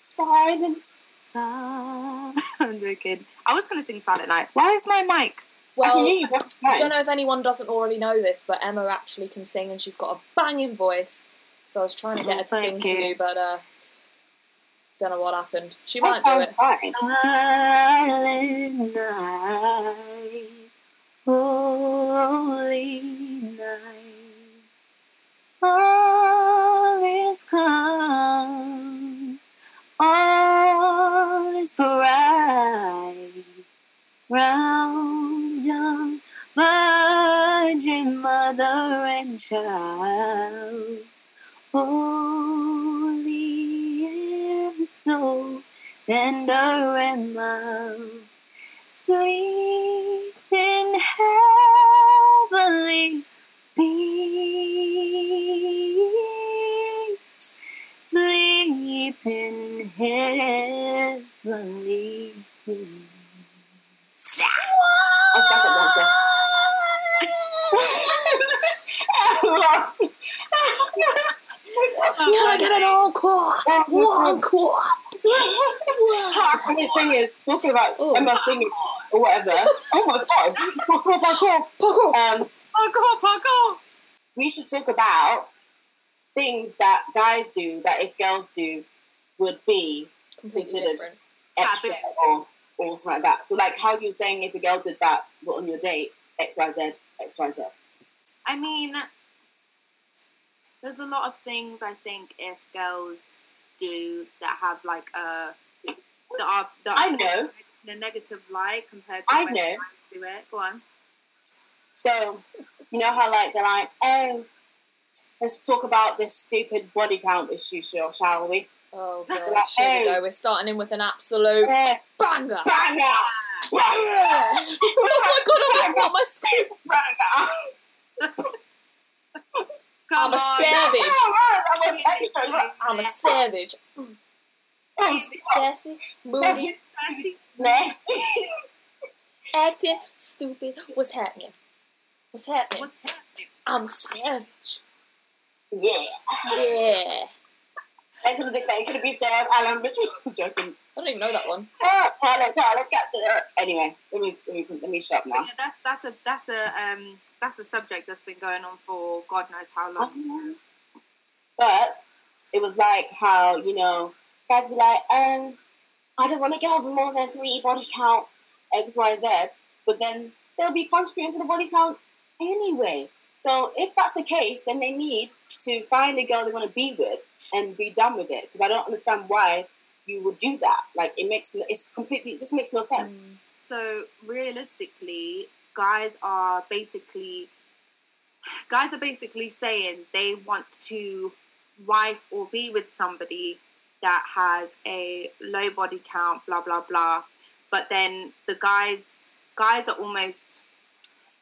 S3: Silent.
S1: I'm joking. I was gonna sing Silent Night. Why is my mic?
S2: Well,
S3: you.
S2: I don't know if anyone doesn't already know this, but Emma actually can sing and she's got a banging voice. So I was trying to get her to sing
S1: Thank
S2: to
S1: you.
S2: you, but uh, don't know what happened. She might do it.
S1: Silent night, holy night, all is calm, all is bright, round young Virgin Mother and Child, holy and so tender and mild, sleep in heavenly peace, sleep in heavenly peace.
S3: I'll stop at dancer.
S2: Can I get an encore? Encore.
S3: And they're singing, talking about
S2: Oh.
S3: Emma singing or whatever. Oh my god. Parkour, parkour.
S2: Parkour.
S3: Um, Oh,
S1: parkour, parkour.
S3: we should talk about things that guys do that if girls do would be
S2: Completely
S3: considered. extra
S1: Taboo.
S3: or, or something like that. So like how you're saying if a girl did that but on your date, XYZ, XYZ.
S1: I mean, there's a lot of things I think if girls do that have like a that are that
S3: I know.
S1: in a negative light compared to
S3: I know.
S1: guys do it. Go on.
S3: So you know how like they're like, oh, let's talk about this stupid body count issue, shall, shall we?
S2: Oh
S3: Like,
S2: gosh, here we
S3: oh.
S2: go. We're starting in with an absolute
S3: Yeah.
S2: banger.
S3: Bang out!
S2: Oh my god, I almost got my screen.
S1: Come
S2: I'm a
S1: on.
S2: savage.
S3: Was extra.
S2: I'm a savage.
S3: Oh, Nasty.
S2: Sassy, moody.
S3: Nasty.
S2: acting, stupid. What's happening? What's happening?
S1: What's happening?
S2: I'm a savage.
S3: Yeah.
S2: Yeah.
S3: Thanks for the declare. Could it be Sarah Alan Mitchell? I'm joking.
S2: I don't even know that one.
S3: Ah, Carla, Carla, Captain Eric. Anyway, let me let me let me shut now.
S1: Yeah, that's that's a that's a um that's a subject that's been going on for God knows how long.
S3: But it was like how you know guys be like, um, I don't want to go over more than three body count X Y Z, but then there'll be contributing to the body count anyway. So if that's the case, then they need to find a girl they want to be with and be done with it. Because I don't understand why you would do that. Like it makes it's completely it just makes no sense. Mm.
S1: So realistically, guys are basically guys are basically saying they want to wife or be with somebody that has a low body count, blah blah blah. But then the guys guys are almost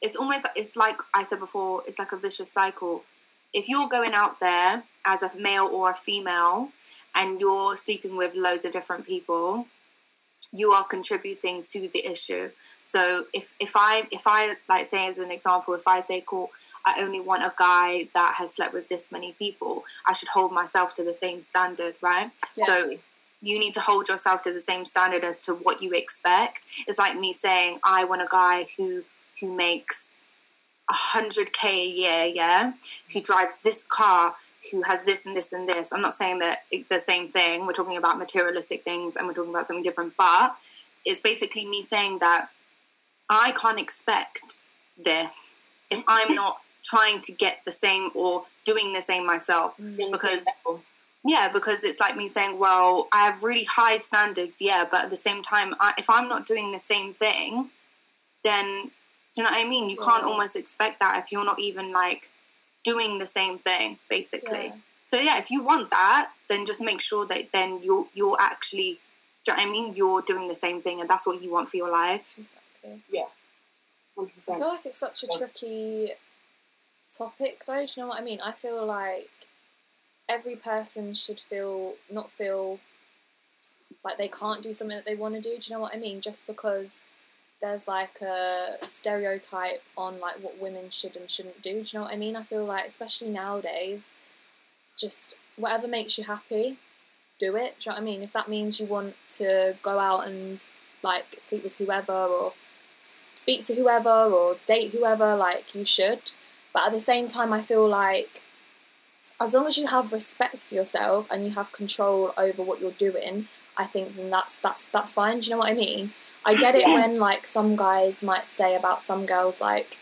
S1: it's almost it's like I said before, it's like a vicious cycle. If you're going out there as a male or a female and you're sleeping with loads of different people, you are contributing to the issue. So if if I if I like say as an example, if I say cool, I only want a guy that has slept with this many people, I should hold myself to the same standard, right?
S2: Yeah.
S1: So you need to hold yourself to the same standard as to what you expect. It's like me saying I want a guy who who makes a hundred k a year, yeah, who drives this car, who has this and this and this. I'm not saying that the same thing. We're talking about materialistic things and we're talking about something different, but it's basically me saying that I can't expect this if I'm not trying to get the same or doing the same myself. Because- Yeah, because it's like me saying, well, I have really high standards, yeah, but at the same time, I, if I'm not doing the same thing, then do you know what I mean? You can't
S2: Yeah.
S1: almost expect that if you're not even like doing the same thing, basically.
S2: Yeah.
S1: So yeah, if you want that, then just make sure that then you're you're actually, do you know what I mean? You're doing the same thing, and that's what you want for your life.
S2: Exactly.
S3: Hundred
S2: I feel like it's such a tricky topic though. Do you know what I mean? I feel like every person should feel not feel like they can't do something that they want to do. Do you know what I mean? Just because there's like a stereotype on like what women should and shouldn't do. Do you know what I mean? I feel like especially nowadays, just whatever makes you happy, do it. Do you know what I mean? If that means you want to go out and like sleep with whoever or speak to whoever or date whoever, like you should. But at the same time, I feel like as long as you have respect for yourself and you have control over what you're doing, I think then that's that's that's fine. Do you know what I mean? I get it when like some guys might say about some girls like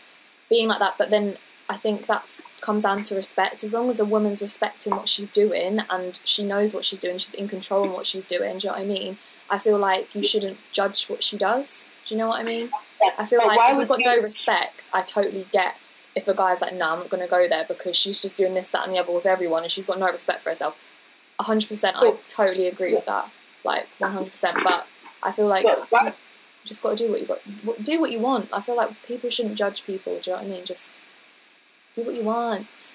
S2: being like that, but then I think that's comes down to respect. As long as a woman's respecting what she's doing and she knows what she's doing, she's in control of what she's doing. Do you know what I mean? I feel like you shouldn't judge what she does. Do you know what I mean? I feel
S3: But
S2: like
S3: why
S2: if we've got no respect, I totally get if a guy's like, no, I'm not going to go there because she's just doing this, that, and the other with everyone, and she's got no respect for herself. hundred percent, I totally agree with that. Like one hundred percent. But I feel like
S3: But why-
S2: you just got to do what you got. Do what you want. I feel like people shouldn't judge people. Do you know what I mean? Just do what you want.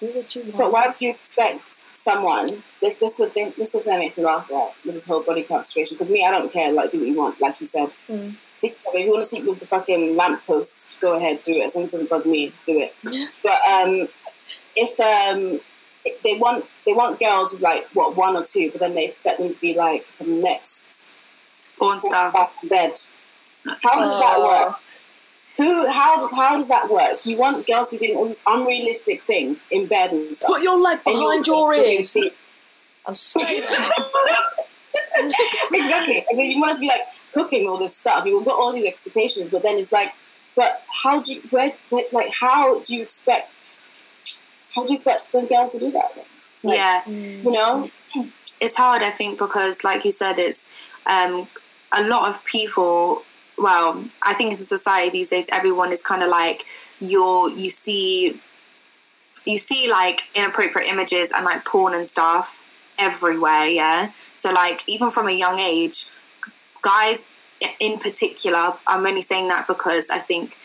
S2: Do what you want.
S3: But why would you expect someone? This this is the thing. This is the thing that makes me laugh about with this whole body count situation. Because me, I don't care. Like, do what you want. Like you said,
S2: Mm.
S3: If you want to sleep with the fucking lampposts, go ahead, do it. As long as it doesn't bother me, do it.
S2: Yeah.
S3: But um, if um, they want they want girls with like what one or two, but then they expect them to be like some next
S1: Porn star.
S3: back in bed. How does that
S2: Oh.
S3: work? Who? How does how does that work? You want girls to be doing all these unrealistic things in bed and stuff.
S2: Put your leg
S3: and
S2: behind
S3: you're-
S2: your
S3: you're
S2: ears. I'm sorry.
S3: exactly. And then you want to be like cooking all this stuff. You've got all these expectations, but then it's like, but how do you, where, where, like, how do you expect, how do you expect them girls to do that? Like,
S1: yeah.
S3: You know?
S1: it's hard i think because like you said it's um, a lot of people well i think in society these days everyone is kind of like you're you see you see like inappropriate images and like porn and stuff everywhere yeah so like even from a young age guys in particular i'm only saying that because i think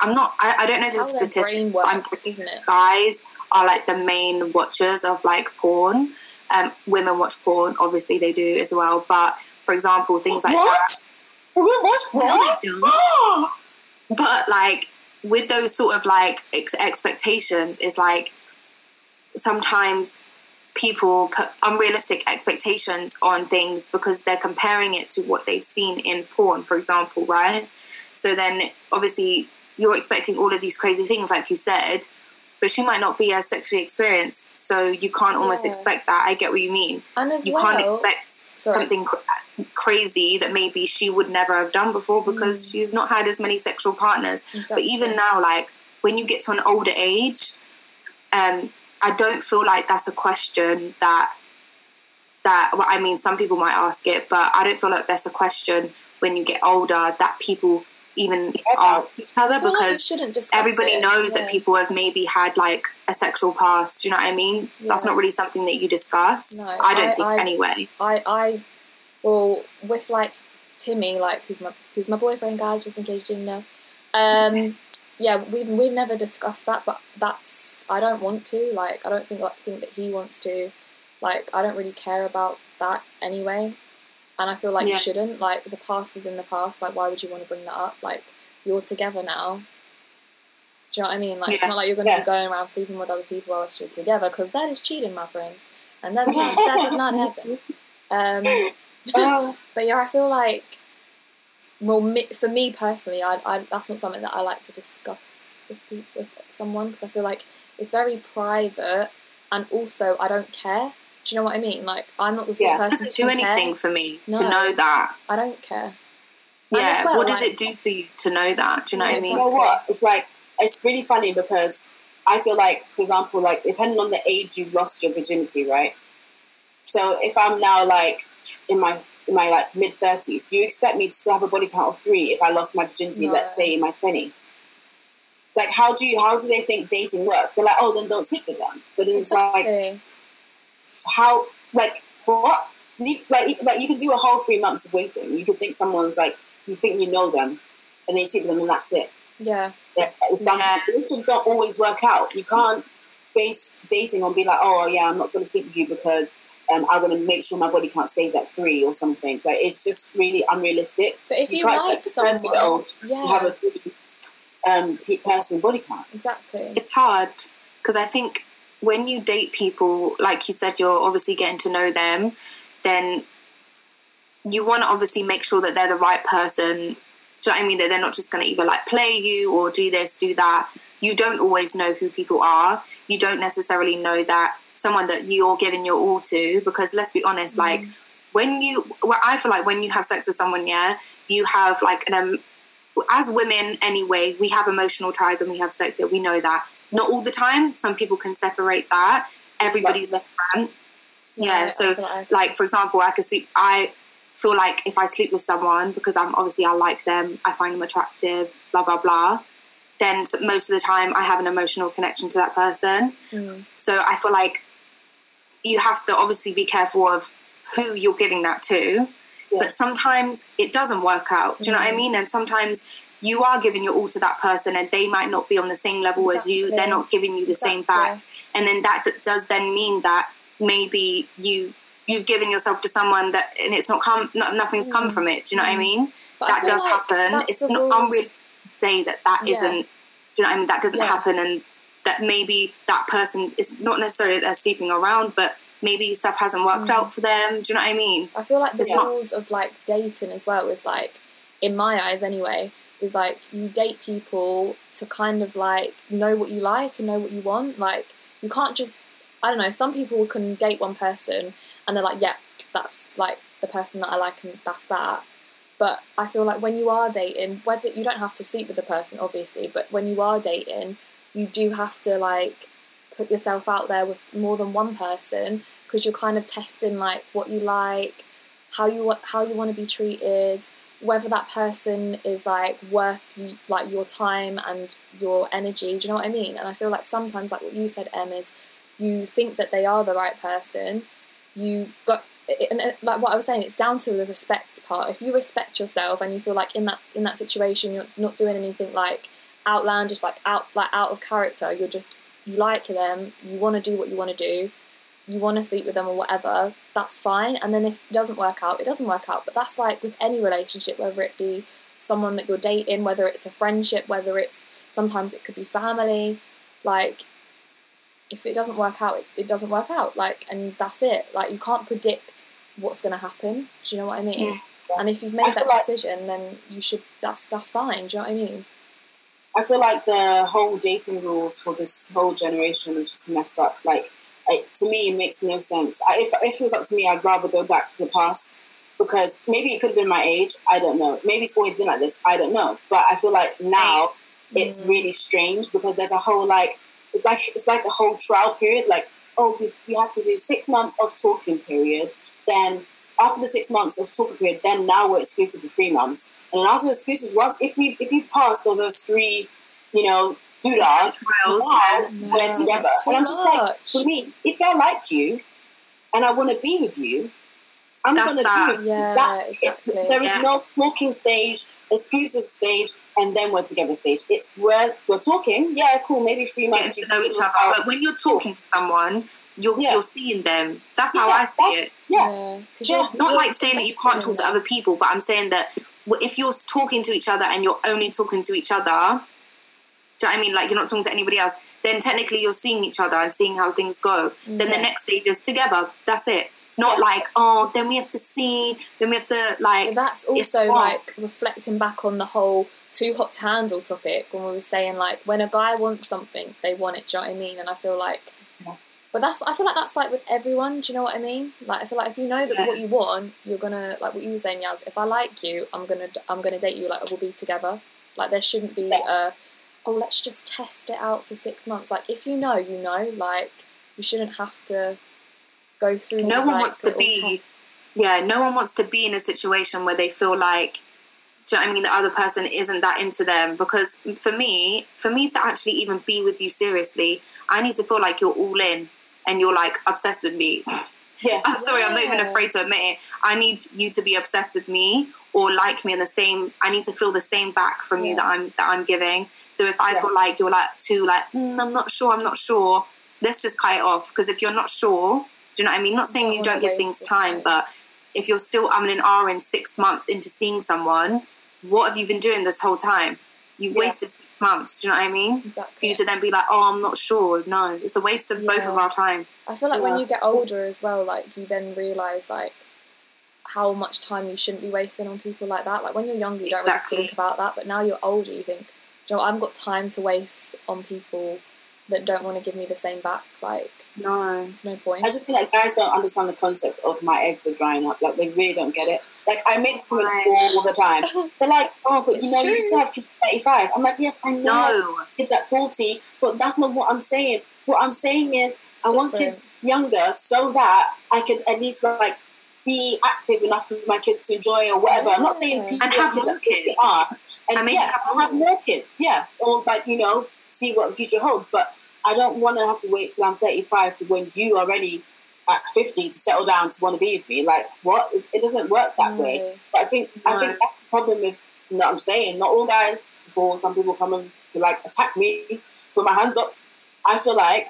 S1: i'm not i, I don't know the
S2: How their
S1: statistic
S2: brain
S1: but I'm
S2: works, isn't it?
S1: guys are like the main watchers of like porn. Um, women watch porn, obviously they do as well. But for example, things like
S3: What?
S1: that.
S3: What's
S1: No,
S3: wrong?
S1: they don't. But like with those sort of like ex- expectations, it's like sometimes people put unrealistic expectations on things because they're comparing it to what they've seen in porn, for example, right? So then obviously you're expecting all of these crazy things, like you said, but she might not be as sexually experienced, so you can't almost
S2: Yeah.
S1: expect that. I get what you mean.
S2: And as
S1: You
S2: well,
S1: can't expect
S2: sorry.
S1: something cr- crazy that maybe she would never have done before because
S2: Mm.
S1: she's not had as many sexual partners. But even now, like when you get to an older age, um, I don't feel like that's a question that that well, I mean, some people might ask it, but I don't feel like that's a question when you get older that people even ask each other
S2: I feel like
S1: because everybody
S2: it,
S1: knows
S2: yeah.
S1: that people have maybe had like a sexual past. Do you know what I mean? That's not really something that you discuss.
S2: No,
S1: I don't
S2: I-
S1: think
S2: I-
S1: anyway.
S2: I I well with like Timmy, like who's my who's my boyfriend, guys, just in case you didn't know. Um, yeah, we've we've never discussed that, but that's I don't want to. Like, I don't think like think that he wants to. Like, I don't really care about that anyway, and I feel like
S1: Yeah.
S2: you shouldn't. Like, the past is in the past. Like, why would you want to bring that up? Like, you're together now. Do you know what I mean? Like, it's not like you're going to
S3: Yeah.
S2: be going around sleeping with other people whilst you're together, because that is cheating, my friends, and that's not, that does not happen. Um,
S3: Oh,
S2: but yeah, I feel like, well, me, for me personally, I, I that's not something that I like to discuss with pe- with someone because I feel like it's very private, and also I don't care. Do you know what I mean? Like I'm not the sort
S3: Yeah.
S2: of
S1: It
S2: person
S1: doesn't
S2: to
S1: do
S2: care.
S1: anything for me
S2: No.
S1: to know that.
S2: I don't care.
S1: Yeah,
S2: as well,
S1: what does
S2: like-
S1: it do for you to know that? Do you know
S2: Yeah,
S1: what I mean?
S3: you know what? It's like it's really funny because I feel like, for example, like depending on the age you've lost your virginity, right? So if I'm now like in my in my like mid thirties, do you expect me to still have a body count of three if I lost my virginity,
S2: No.
S3: let's say in my twenties? Like how do you how do they think dating works? They're like, oh, then don't sleep with them. But then it's like
S2: Exactly.
S3: How like what you, like like you can do a whole three months of waiting. You could think someone's like you think you know them, and then you sleep with them and that's it.
S2: Yeah,
S3: Yeah, it's down.
S1: Yeah.
S3: Relationships don't always work out. You can't base dating on be like, oh yeah, I'm not going to sleep with you because um, I want to make sure my body count stays at three or something. Like it's just really unrealistic.
S2: But if you,
S3: can't
S2: like
S3: expect a 30 year
S2: someone,
S3: old to
S2: yeah,
S3: have a three um, person body count.
S2: exactly.
S1: it's hard because I think when you date people, like you said, you're obviously getting to know them, then you want to obviously make sure that they're the right person. Do you know what I mean? That they're not just going to either like play you or do this, do that. You don't always know who people are. You don't necessarily know that someone that you're giving your all to because let's be honest, like when you, well, I feel like when you have sex with someone, yeah, you have like an um, as women anyway, we have emotional ties when we have sex. Yeah, we know that. Not all the time. Some people can separate that. Everybody's different. Yeah.
S2: I
S1: So,
S2: like-
S1: like for example, I could sleep. I feel like if I sleep with someone because I'm obviously I like them, I find them attractive, blah blah blah. Then most of the time I have an emotional connection to that person.
S2: Mm.
S1: So I feel like you have to obviously be careful of who you're giving that to.
S3: Yeah.
S1: But sometimes it doesn't work out. Do you know what I
S2: Mm.
S1: mean? And sometimes you are giving your all to that person and they might not be on the same level as you. They're not giving you the same back. And then that d- does then mean that maybe you you've given yourself to someone that and it's not come not, nothing's come
S2: Mm.
S1: from it. Do you know what I
S2: Mm.
S1: mean?
S2: But
S1: that
S2: feel
S1: does
S2: like
S1: happen. It's not unreal to say that that
S2: Yeah.
S1: not Do you know what I mean? That doesn't
S2: Yeah.
S1: happen, and that maybe that person is not necessarily that they're sleeping around, but maybe stuff hasn't worked
S2: Mm.
S1: out for them. Do you know what I mean?
S2: I feel like the
S1: It's not-
S2: rules of like dating as well is like, in my eyes anyway, is like you date people to kind of like know what you like and know what you want. Like you can't just I don't know. Some people can date one person and they're like, yeah, that's like the person that I like and that's that. But I feel like when you are dating, whether you don't have to sleep with the person, obviously, but when you are dating, you do have to like put yourself out there with more than one person because you're kind of testing like what you like, how you want how you want to be treated, whether that person is like worth like your time and your energy. Do you know what I mean? And I feel like sometimes, like what you said, Em, is you think that they are the right person. You got and uh, like what I was saying, it's down to the respect part. If you respect yourself and you feel like in that in that situation you're not doing anything like outlandish, like out like out of character, you're just you like them, you want to do what you want to do, you want to sleep with them or whatever, that's fine. And then if it doesn't work out, it doesn't work out. But that's like with any relationship, whether it be someone that you're dating, whether it's a friendship, whether it's sometimes it could be family, like if it doesn't work out, it, it doesn't work out. Like, and that's it. Like, you can't predict what's going to happen. Do you know what I mean?
S3: Yeah.
S2: And if you've made that
S3: like-
S2: decision, then you should. That's that's fine. Do you know what I mean?
S3: I feel like the whole dating rules for this whole generation is just messed up. Like, to me, it makes no sense. I, if, if it was up to me, I'd rather go back to the past because maybe it could have been my age. I don't know. Maybe it's always been like this. I don't know. But I feel like now it's
S2: Mm.
S3: really strange because there's a whole like it's like it's like a whole trial period. Like, oh, we have to do six months of talking period. Then after the six months of talking period, then now we're exclusive for three months. And then after the exclusive, once if we if you've passed all those three, you know, doodads,
S1: Trials.
S3: now
S2: No,
S3: we're together. And I'm just like,
S2: much.
S3: for me, if I like you and I want to be with you, I'm
S1: That's
S3: gonna
S1: that.
S3: be with you.
S2: Yeah,
S3: That's
S2: exactly.
S3: it. There is
S1: Yeah.
S3: no walking stage, exclusive stage, and then we're together stage. It's where we're talking. Yeah, cool. Maybe three months.
S1: Getting
S3: you
S1: to know each other,
S3: about-
S1: but when you're talking to someone, you're
S3: Yeah.
S1: you're seeing them. That's how
S3: Yeah,
S1: I see it.
S3: Yeah.
S2: Yeah, 'cause
S3: Yeah,
S1: Not like saying that you can't talk to other people, but I'm saying that if you're talking to each other and you're only talking to each other, do you know I mean? Like you're not talking to anybody else, then technically you're seeing each other and seeing how things go.
S2: them.
S1: Then the next stage is together. That's it. Not
S3: Yeah.
S1: like, oh, then we have to see, then we have to like
S2: But that's also like reflecting back on the whole too hot to handle topic when we were saying like when a guy wants something, they want it. Do you know what I mean? And I feel like,
S3: Yeah.
S2: but that's I feel like that's like with everyone. Do you know what I mean? Like I feel like if you know that
S3: Yeah.
S2: what you want, you're gonna like what you were saying, Yaz. If I like you, I'm gonna I'm gonna date you. Like we'll be together. Like there shouldn't be a oh let's just test it out for six months. Like if you know, you know. Like you shouldn't have to go through.
S1: No
S2: these,
S1: one
S2: like,
S1: wants to be-
S2: tests.
S1: yeah, no one wants to be in a situation where they feel like, do you know what I mean, the other person isn't that into them. Because for me, for me to actually even be with you seriously, I need to feel like you're all in and you're like obsessed with me.
S3: Yeah.
S1: I'm sorry, I'm not even afraid to admit it. I need you to be obsessed with me, or like me in the same i need to feel the same back from you that i'm that i'm giving so if i
S3: Yeah.
S1: feel like you're like too like mm, i'm not sure i'm not sure let's just cut it off because if you're not sure do you know what i mean not saying you don't give things time but if you're still i'm in r in six months into seeing someone what have you been doing this whole time you've
S3: Yeah.
S1: wasted six months do you know what i mean for you to then be like oh i'm not sure no it's a waste of both of our time
S2: I feel like when you get older as well, like you then realise like how much time you shouldn't be wasting on people like that. Like when you're younger, you don't
S1: Exactly.
S2: really think about that, but now you're older, you think, Joe, I've got time to waste on people that don't want to give me the same back. Like,
S1: no
S2: it's no point.
S3: I just feel like guys don't understand the concept of my eggs are drying up. Like they really don't get it. Like I make this comment
S1: Right.
S3: all the time. They're like, "Oh, but
S2: It's
S3: you know, you
S2: true.
S3: still have kids at thirty-five. I'm like, "Yes, I know. I
S1: no
S3: kids at forty, but that's not what I'm saying. What I'm saying is,
S2: It's
S3: I want kids younger so that I can at least like be active enough for my kids to enjoy or whatever. I'm not saying
S2: Yeah.
S3: people
S1: And have
S3: kids
S1: more
S3: at 50
S1: kids.
S3: are, and
S1: I mean,
S3: yeah,
S1: have
S3: I'll have more kids, yeah, or like you know, see what the future holds. But I don't want to have to wait till I'm 35 for when you are ready at 50 to settle down to want to be with me. Like what? It, it doesn't work that way. But I think I think that's the problem with. No, I'm saying not all guys. Before some people come and like attack me, put my hands up. I feel like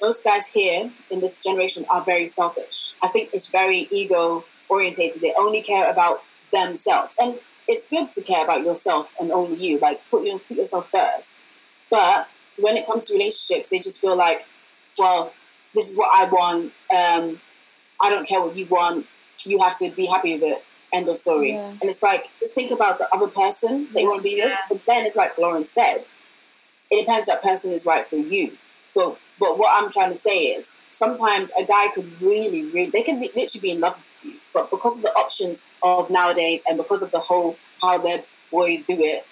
S3: most guys here in this generation are very selfish. I think it's very ego orientated. They only care about themselves, and it's good to care about yourself and only you. Like put your put yourself first. But when it comes to relationships, they just feel like, well, this is what I want. Um, I don't care what you want. You have to be happy with it. End of story.
S2: Yeah.
S3: And it's like just think about the other person that you want to be with.
S1: Yeah.
S3: But then it's like Lauren said, it depends that person is right for you. But but what I'm trying to say is sometimes a guy could really, really they can literally be in love with you, but because of the options of nowadays and because of the whole how their boys do it,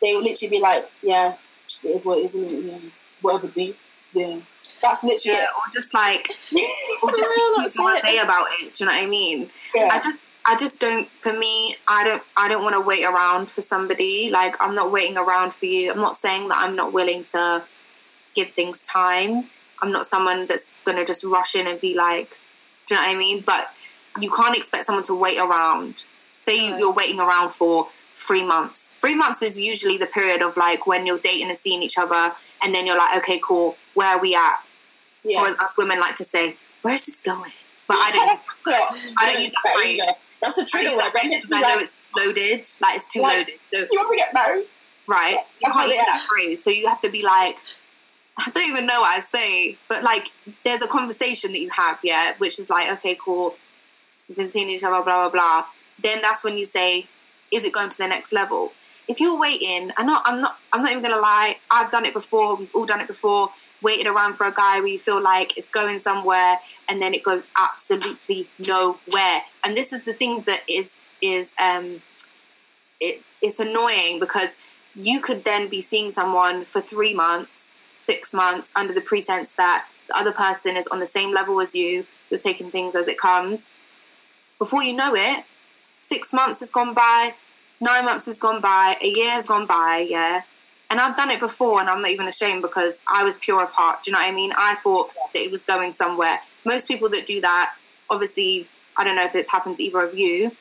S3: they will literally be like, yeah, it is what it is, isn't it? Yeah, whatever be, yeah. That's literally
S1: yeah, or just like or just be
S2: that's
S1: too blasé about it. Do you know what I mean?
S3: Yeah.
S1: I just I just don't for me I don't I don't want to wait around for somebody like I'm not waiting around for you I'm not saying that I'm not willing to give things time I'm not someone that's to just rush in and be like do you know what I mean but you can't expect someone to wait around say you, you're waiting around for three months three months is usually the period of like when you're dating and seeing each other and then you're like okay cool where are we at
S3: yeah.
S1: or as us women like to say where's this going but I don't
S3: Yeah.
S1: I don't use that phrase.
S3: That's a trigger word. right?
S1: because I know it's loaded, like it's too
S3: Like-
S1: loaded. So,
S3: You want to get married?
S1: right, you can't use that phrase. So you have to be like, I don't even know what I say, but like, there's a conversation that you have, yeah, which is like, okay, cool, we've been seeing each other, blah blah blah. Then that's when you say, is it going to the next level? If you're waiting, I'm not, I'm not, I'm not even gonna lie. I've done it before. We've all done it before. Waited around for a guy where you feel like it's going somewhere, and then it goes absolutely nowhere. And this is the thing that is is um, it it's annoying because you could then be seeing someone for three months, six months, under the pretense that the other person is on the same level as you. You're taking things as it comes. Before you know it, six months has gone by, nine months has gone by, a year has gone by, yeah. And I've done it before, and I'm not even ashamed because I was pure of heart. Do you know what I mean? I thought that it was going somewhere. Most people that do that, obviously, I don't know if it's happened to either of you,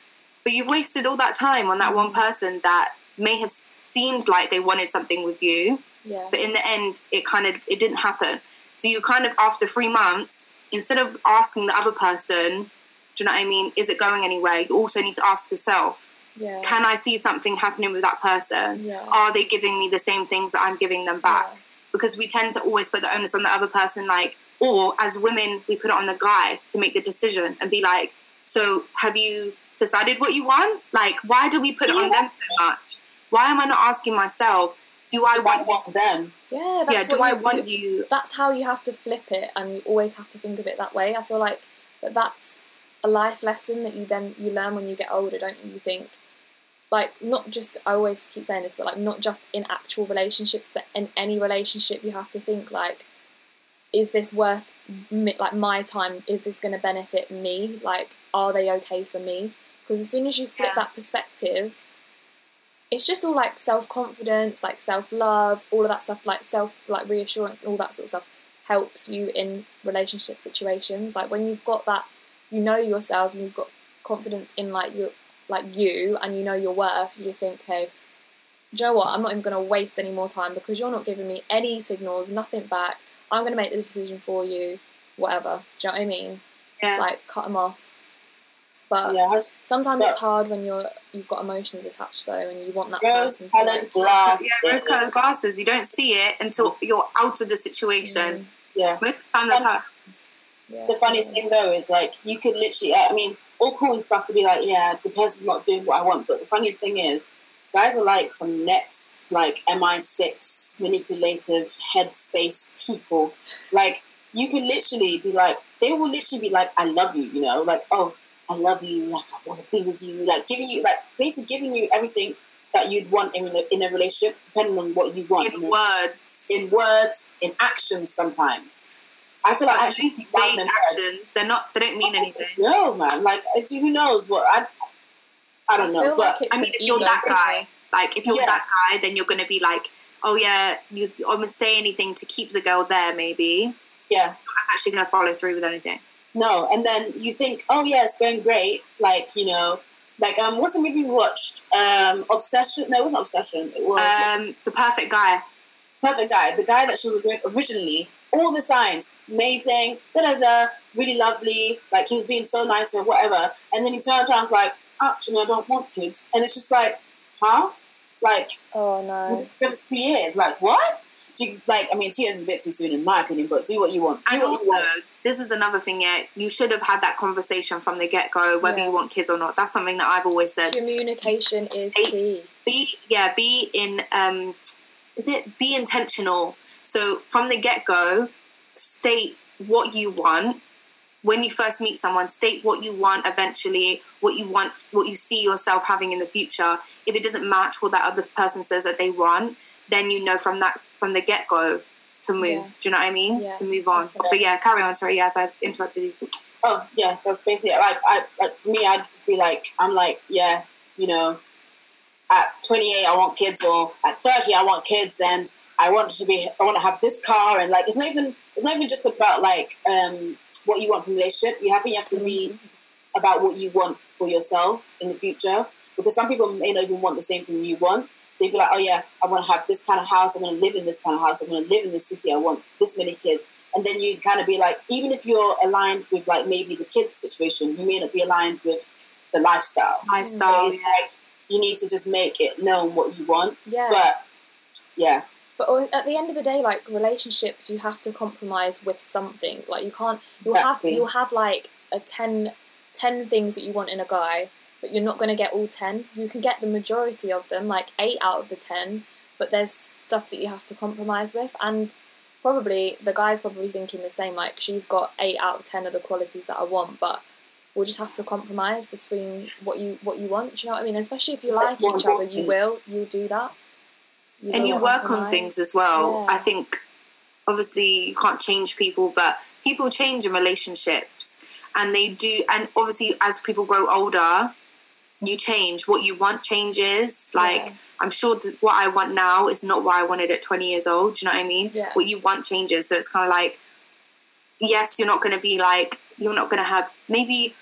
S1: but you've wasted all that time on that one person that may have seemed like they wanted something with you,
S2: Yeah.
S1: but in the end, it kind of it didn't happen. So you kind of after three months, instead of asking the other person, do you know what I mean? Is it going anywhere? You also need to ask yourself,
S2: Yeah.
S1: can I see something happening with that person?
S2: yeah.
S1: Are they giving me the same things that I'm giving them back?
S2: Yeah.
S1: Because we tend to always put the onus on the other person, like, or as women, we put it on the guy to make the decision and be like, so have you decided what you want? Like, why do we put it on them so much? Why am I not asking myself, do I
S3: I
S1: want
S3: want them.
S2: Yeah. That's
S1: yeah, do I
S2: you-
S1: want you?
S2: that's how you have to flip it and you always have to think of it that way i feel like that that's a life lesson that you then you learn when you get older don't you you think like not just i always keep saying this but like not just in actual relationships but in any relationship you have to think like is this worth like my time is this going to benefit me like are they okay for me because as soon as you flip
S1: Yeah.
S2: that perspective it's just all like self confidence, like self love, all of that stuff, like self like reassurance and all that sort of stuff helps you in relationship situations. Like when you've got that, you know yourself and you've got confidence in like your like you and you know your worth, you just think, hey, do you know what? I'm not even going to waste any more time because you're not giving me any signals, nothing back. I'm going to make the decision for you, whatever. Do you know what I mean?
S1: Yeah.
S2: Like cut them off. But
S3: Yeah,
S2: sometimes
S3: but-
S2: it's hard when you're you've got emotions attached though, and you want that person to.
S3: rose-colored glass.
S1: yeah, rose colored glasses. You don't see it until you're out of the situation.
S2: Mm,
S3: Yeah.
S1: Most of the time, that's how.
S2: Yeah,
S3: The funniest thing though is like you could literally. I mean, all cool and stuff to be like, yeah, the person's not doing what I want. But the funniest thing is, guys are like some next like MI6 manipulative headspace people. Like you could literally be like, they will literally be like, I love you. You know, like oh, I love you. Like I want to be with you. Like giving you like basically giving you everything that you'd want in a, in a relationship, depending on what you want.
S1: In
S3: you know?
S1: words,
S3: in words, in actions sometimes. I feel like actually
S1: these
S3: one
S1: vague actions, they're not. They don't mean anything.
S3: No, man. Like, who knows what? I, I don't
S2: I
S3: know. But
S2: like
S1: I mean, if you're
S2: ego
S1: that guy, like if you're
S3: Yeah.
S1: that guy, then you're gonna be like, oh yeah, you almost say anything to keep the girl there. Maybe
S3: yeah,
S1: I'm actually gonna follow through with anything.
S3: no. And then you think, oh yeah, it's going great. Like, you know, like um, what's the movie we watched? Um, Obsession. No, it wasn't Obsession. It was
S1: Um, the perfect guy.
S3: Perfect Guy. The guy that she was with originally. All the signs, amazing, da da da, really lovely. Like he was being so nice or whatever. And then he turns around and is like, actually, I don't want kids. And it's just like, huh? Like,
S2: Oh no.
S3: for two years. Like what? Do you, like I mean, two years is a bit too soon in my opinion. But do what you want. Do
S1: And
S3: what
S1: also,
S3: you want.
S1: this is another thing. Yeah, you should have had that conversation from the get go, whether
S2: Yeah.
S1: you want kids or not. That's something that I've always said.
S2: Communication is
S1: Eight-
S2: key.
S1: Be yeah, be in. Um, is it be intentional? So from the get go, state what you want. When you first meet someone, state what you want eventually, what you want, what you see yourself having in the future. If it doesn't match what that other person says that they want, then you know from that from the get go to move.
S2: Yeah.
S1: Do you know what I mean?
S2: Yeah,
S1: to move on.
S2: definitely.
S1: But yeah, carry on. Sorry, yes, I interrupted you.
S3: Oh yeah, that's basically it. like I like for me. I'd just be like, I'm like, yeah, you know, at 28 I want kids, or at 30 I want kids, and I want to be, I want to have this car, and like it's not even, it's not even just about like um what you want from relationship. You have to you have to be about what you want for yourself in the future, because some people may not even want the same thing you want. So they'd be like, oh yeah, I want to have this kind of house. I want to live in this kind of house. I want to live in this city. I want this many kids. And then you kind of be like, even if you're aligned with like maybe the kids situation, you may not be aligned with the lifestyle.
S1: Lifestyle.
S3: So, like, you need to just make it known what you want.
S2: Yeah.
S3: But yeah,
S2: But at the end of the day, like relationships, you have to compromise with something. Like you can't. You'll have you'll have like a 10, 10 things that you want in a guy, but you're not going to get all ten. You can get the majority of them, like eight out of the ten. But there's stuff that you have to compromise with, and probably the guy's probably thinking the same. Like she's got eight out of ten of the qualities that I want, but we'll just have to compromise between what you what you want. Do you know what I mean? Especially if you like each other, you will you'll do that.
S1: and you work on things as well.
S2: Yeah.
S1: I think obviously you can't change people, but people change in relationships, and they do. And obviously, as people grow older, you change. What you want changes. Like
S2: Yeah.
S1: I'm sure that what I want now is not what I wanted at 20 years old. Do you know what I mean?
S2: Yeah.
S1: What you want changes. So it's kind of like, yes, you're not going to be like you're not going to have maybe.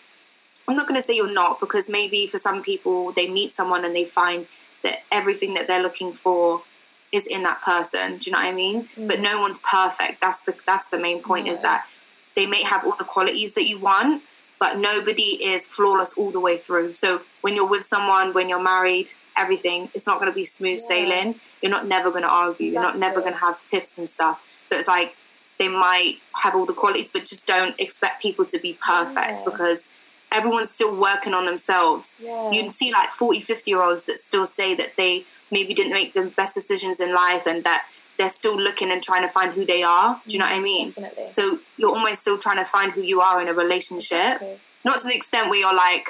S1: I'm not going to say you're not because maybe for some people they meet someone and they find that everything that they're looking for is in that person. Do you know what I mean? Mm. But no one's perfect. That's the that's the main point. Is that they may have all the qualities that you want, but nobody is flawless all the way through. So when you're with someone, when you're married, everything it's not going to be smooth
S2: Yeah.
S1: sailing. You're not never going to argue. You're not never going to have tiffs and stuff. So it's like they might have all the qualities, but just don't expect people to be perfect
S2: Yeah.
S1: because everyone's still working on themselves
S2: Yeah.
S1: you'd see like 40 50 year olds that still say that they maybe didn't make the best decisions in life and that they're still looking and trying to find who they are do you know what i mm, mean
S2: Definitely.
S1: so you're almost still trying to find who you are in a relationship
S2: Exactly.
S1: not to the extent where you're like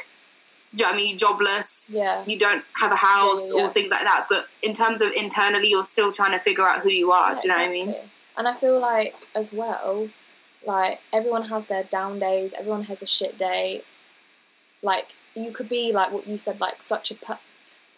S1: do you know what i mean jobless
S2: Yeah.
S1: you don't have a house
S2: Yeah, yeah,
S1: or things like that but in terms of internally you're still trying to figure out who you are do you know what i mean.
S2: And I feel like as well, like everyone has their down days. Everyone has a shit day. Like you could be like what you said, like such a po-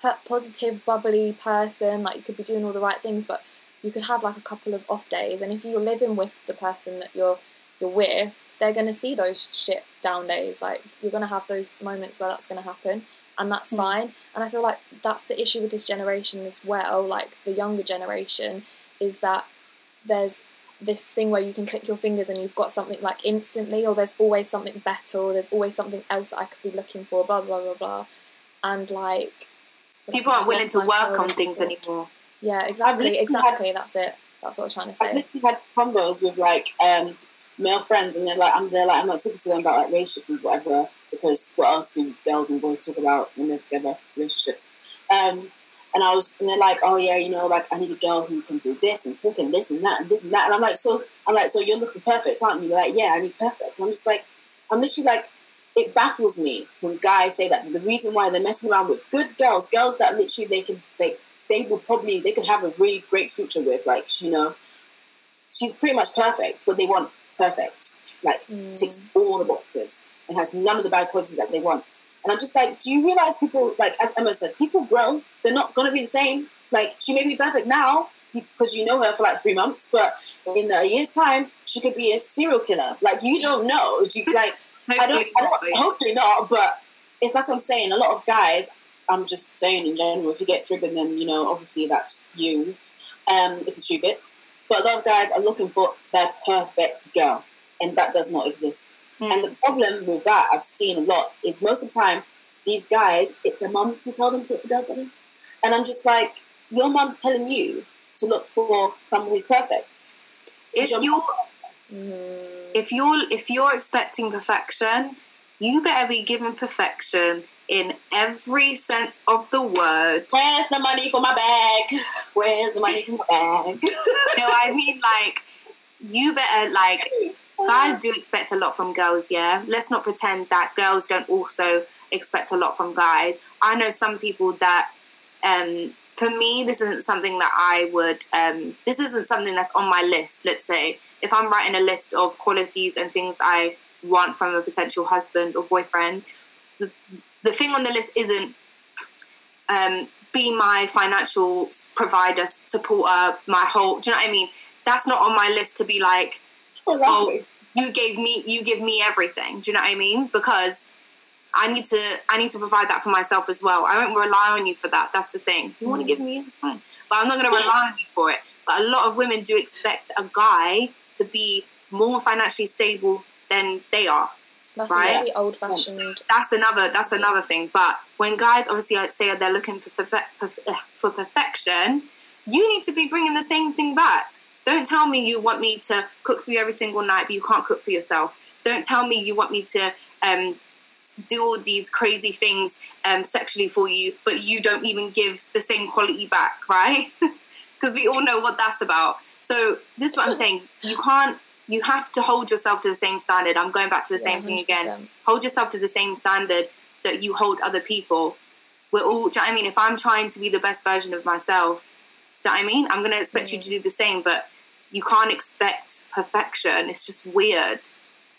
S2: po- positive, bubbly person. Like you could be doing all the right things, but you could have like a couple of off days. And if you're living with the person that you're you're with, they're gonna see those shit down days. Like you're gonna have those moments where that's gonna happen. and that's
S3: Mm.
S2: fine. And I feel like that's the issue with this generation as well, like the younger generation, is that there's this thing where you can click your fingers and you've got something like instantly, or there's always something better, or there's always something else that I could be looking for, blah blah blah blah, and like
S1: People aren't willing to work on things
S2: or-
S1: anymore.
S2: Yeah, exactly,
S3: literally had-
S2: exactly. That's it. That's what I was trying to say.
S3: I've had combos with like um, male friends, and they're like, I'm there, like, I'm not talking to them about like relationships and whatever, because what else do girls and boys talk about when they're together? Relationships. Um, and I was, and they're like, oh yeah, you know, like I need a girl who can do this and cook and this and that and this and that. And I'm like, so I'm like, so you're looking for perfect, aren't you? They're like, yeah, I need perfect. And I'm just like, I'm literally like, it baffles me when guys say that. The reason why they're messing around with good girls, girls that literally they can, they, they will probably, they could have a really great future with, like, you know, she's pretty much perfect, but they want perfect. Like,
S2: Mm.
S3: ticks all the boxes and has none of the bad qualities that they want. And I'm just like, do you realize people, like, as Emma said, people grow. They're not going to be the same. Like, she may be perfect now because you know her for like three months, but in a year's time, she could be a serial killer. Like, you don't know. She, like, I don't,
S1: Hopefully
S3: I
S1: not.
S3: don't, hopefully not, but it's that's what I'm saying. A lot of guys, I'm just saying in general, if you get triggered, then, you know, obviously that's you, um, if the shoe fits. But a lot of guys are looking for their perfect girl, and that does not exist.
S1: Mm.
S3: And the problem with that, I've seen a lot, is most of the time, these guys, it's their mums who tell them to look for girls like. And I'm just like, your mum's telling you to look for someone who's perfect.
S1: If
S3: Your
S1: you're
S2: Mm.
S1: if you're if you're expecting perfection, you better be given perfection in every sense of the word.
S3: Where's the money for my bag? Where's the money for my bag?
S1: you know I mean? Like you better like guys do expect a lot from girls, yeah. Let's not pretend that girls don't also expect a lot from guys. I know some people that um for me this isn't something that I would um this isn't something that's on my list, let's say. If I'm writing a list of qualities and things I want from a potential husband or boyfriend, the, the thing on the list isn't um be my financial provider supporter, my whole. Do you know what I mean? That's not on my list to be like,
S3: Oh,
S1: you gave me you give me everything. Do you know what i mean? Because i need to i need to provide that for myself as well. I won't rely on you for that. That's the thing. If you want to give me it it's fine. But i'm not going to rely on you for it. But a lot of women do expect a guy to be more financially stable than they are
S2: That's
S1: Right.
S2: a very old-fashioned.
S1: that's another that's another thing. But when guys obviously say they're looking for uh, for perfection you need to be bringing the same thing back don't tell me you want me to cook for you every single night but you can't cook for yourself. Don't tell me you want me to um, do all these crazy things um, sexually for you but you don't even give the same quality back right? Because we all know what that's about. So this is what i'm saying. You can't you have to hold yourself to the same standard. I'm going back to the same thing again. hold yourself to the same standard that you hold other people. We're all, do you know I mean? If I'm trying to be the best version of myself, do you know what I mean? I'm going to expect you to do the same, but you can't expect perfection. It's just weird.
S2: Is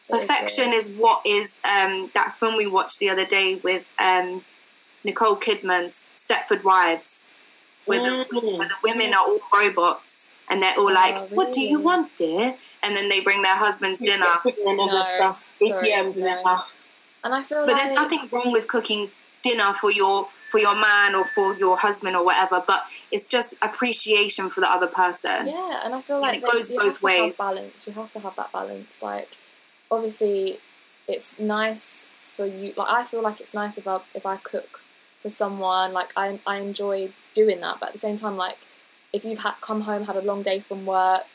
S1: Perfection
S2: weird.
S1: is what is um, that film we watched the other day with um, Nicole Kidman's Stepford Wives, where the,
S3: Mm.
S1: where the women are all robots and they're all like,
S2: Oh,
S1: What do you want, dear? And then they bring their husband's dinner.
S3: Putting all
S2: No,
S3: this stuff,
S2: sorry,
S3: ATMs in their mouth.
S2: And I feel
S1: but
S2: like
S1: there's nothing wrong with cooking dinner for your for your man or for your husband or whatever but it's just appreciation for the other person
S2: Yeah, and I feel like
S1: it goes both
S2: have
S1: ways.
S2: have balance. You have to have that balance. Like, obviously, it's nice for you. Like, I feel like it's nice if I if I cook for someone. Like, I I enjoy doing that. But at the same time, like, if you've had come home had a long day from work,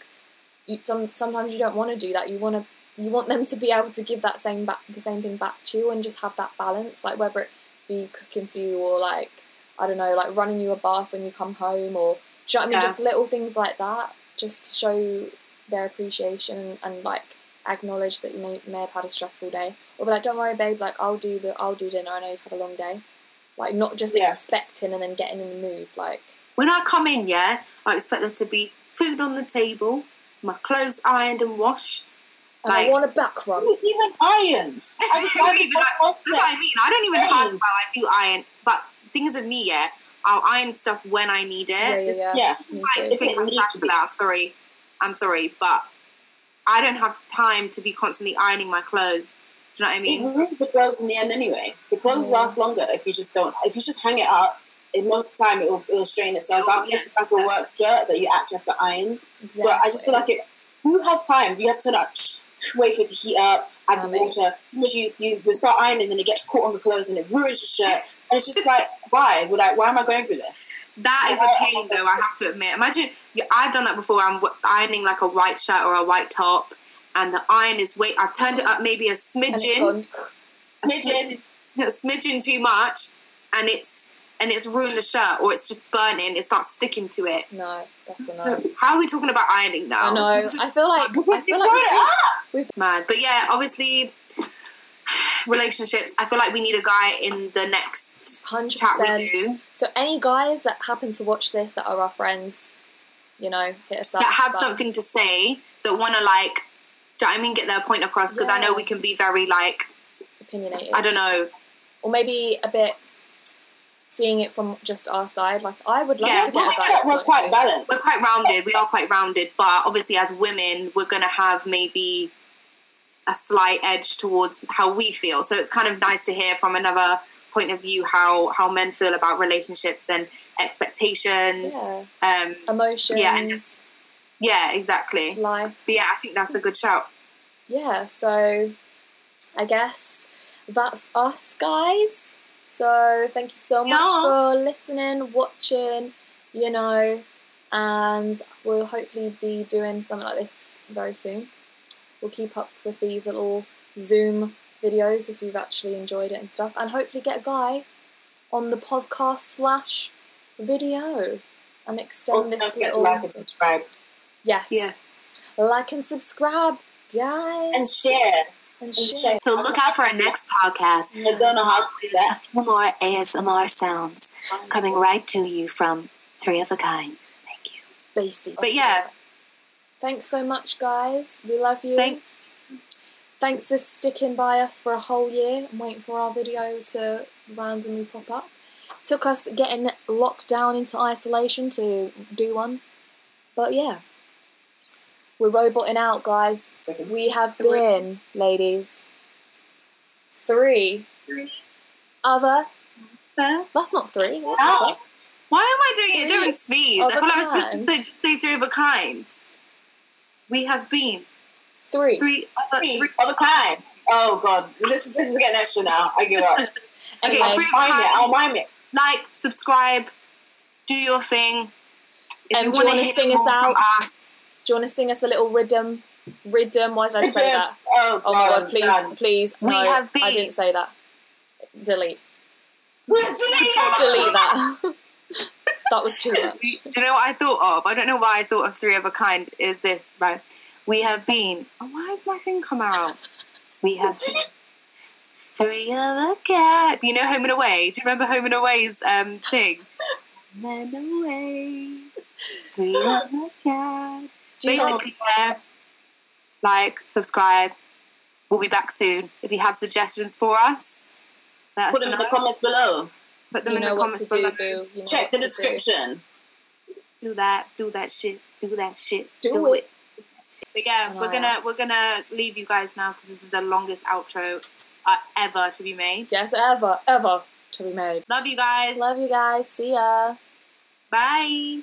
S2: you some sometimes you don't want to do that. You want to you want them to be able to give that same back the same thing back to you and just have that balance. Like whether it be cooking for you or like I don't know, like running you a bath when you come home or do you know what I mean?
S1: Yeah.
S2: Just little things like that, just to show their appreciation and, and like acknowledge that you may, may have had a stressful day. Or be like, don't worry, babe, like I'll do the I'll do dinner. I know you've had a long day. Like not just
S3: Yeah.
S2: expecting and then getting in the mood. Like
S1: when i come in yeah i expect there to be food on the table my clothes ironed and washed
S2: and
S1: Like-
S2: I want a back rub.
S3: Even irons. I was
S1: Even
S3: like,
S1: like- that's what i mean i don't even
S3: Same.
S1: hard about i do iron but things of me yeah i'll iron stuff when i need it
S2: Yeah, yeah, yeah.
S3: Yeah.
S1: I think I'm
S3: needs
S1: trash for that. I'm sorry. I'm sorry, but I don't have time to be constantly ironing my clothes. Do you know what I
S3: It
S1: mean?
S3: ruins the clothes in the end anyway. The clothes
S2: Yeah.
S3: last longer if you just don't. If you just hang it up, in most of the time it will, it will strain itself out. Unless it's like a work shirt that you actually have to iron.
S2: Exactly.
S3: But I just feel like it. Who has time? Do you have to like wait for it to heat up, add the water. Sometimes you you you start ironing and it gets caught on the clothes and it ruins your shirt. And it's just like why? Would I? Why am I going through this?
S1: That is a pain, though. I have to admit. Imagine I've done that before. I'm ironing like a white shirt or a white top, and the iron is wait. I've turned it up maybe a smidgen, a smidgen, a smidgen too much, and it's and it's ruined the shirt, or it's just burning. It starts sticking to it.
S2: No, that's a
S1: So, how are we talking about ironing now?
S2: I know. I feel like I feel like
S3: brought
S2: we
S3: it up.
S1: mad. But yeah, obviously, relationships. I feel like we need a guy in the next
S2: hundred
S1: chat we do
S2: So any guys that happen to watch this that are our friends, you know, hit us up.
S1: that have
S2: But
S1: something to say that want to like. Do you know I mean? Get their point across because I know we can be very like
S2: opinionated.
S1: I don't know.
S2: Or maybe a bit seeing it from just our side. Like I would love
S1: Yeah,
S2: to
S1: well,
S2: get a
S1: we
S2: guy's
S3: We're quite balanced.
S1: We're quite rounded. We are quite rounded, but obviously, as women, we're gonna have maybe a slight edge towards how we feel. So it's kind of nice to hear from another point of view how how men feel about relationships and expectations.
S2: Yeah.
S1: Um,
S2: Emotions.
S1: Yeah, and just- yeah, exactly.
S2: life.
S1: But yeah, I think that's a good shout.
S2: yeah, so I guess that's us, guys. So thank you so much
S1: Yeah.
S2: for listening, watching, you know, and we'll hopefully be doing something like this very soon. We'll keep up with these little Zoom videos if you've actually enjoyed it and stuff, and hopefully get a guy on the podcast slash video and extend
S3: Also,
S2: this
S3: don't forget
S2: little.
S3: like and subscribe
S2: yes,
S1: Yes.
S2: like and subscribe, guys,
S3: and share.
S2: And
S3: and
S2: share.
S3: share.
S1: So look out for our next podcast.
S3: I don't know how to do
S1: A few more ASMR sounds coming right to you from Three of a Kind. Thank you.
S2: Basically.
S1: But yeah.
S2: Thanks so much, guys. We love you.
S1: Thanks.
S2: Thanks for sticking by us for a whole year and waiting for our video to randomly pop up. Took us getting locked down into isolation to do one. But yeah. We're roboting out, guys.
S3: Second.
S2: We have
S1: Three.
S2: been, ladies, three three. other. That's not three. What the
S1: Why am I doing it at
S2: Three
S1: different speeds?
S2: of
S1: I
S2: a
S1: feel like I'm supposed to say- say three of a kind. We have been
S2: Three.
S1: three of a
S3: Three
S1: three.
S3: of a kind. Oh god, this is, this is getting extra now. I give up.
S1: Okay,
S2: Anyway,
S3: I'll
S1: three of a
S3: mime it. I'll
S1: kind.
S3: mime it.
S1: Like, subscribe, do your thing. If
S2: Um,
S1: you
S2: you
S1: want to hear
S2: sing us
S1: more from
S2: out?
S1: us,
S2: Do you want to sing us a little rhythm? Rhythm? Why did I say that?
S3: Oh
S2: Oh my
S3: god,
S2: please,
S3: done.
S2: please.
S1: We
S2: no,
S1: have
S2: I didn't say that. Delete.
S3: Delete
S2: Delete that. that was too much.
S1: do you know what I thought of? I don't know why I thought of three of a kind. Is this right? We have been. Oh, why has my thing come out? We have three of a kind. You know, Home and Away. Do you remember Home and Away's um thing? Home and Away. Three of a kind.
S2: Do you know-
S1: Basically, yeah. Like, subscribe. We'll be back soon. If you have suggestions for us, let
S3: Put
S1: us
S3: them in the comments below.
S1: Put them
S2: you
S1: in
S2: know
S1: the comments
S2: to do,
S1: below.
S2: You know
S3: Check the
S2: to do.
S3: description.
S1: Do that. Do that shit. Do that shit.
S2: Do it.
S1: But yeah,
S2: Oh,
S1: we're gonna we're gonna leave you guys now because this is the longest outro uh, ever to be made.
S2: Yes, ever, ever to be made.
S1: Love you guys.
S2: Love you guys. See ya.
S1: Bye.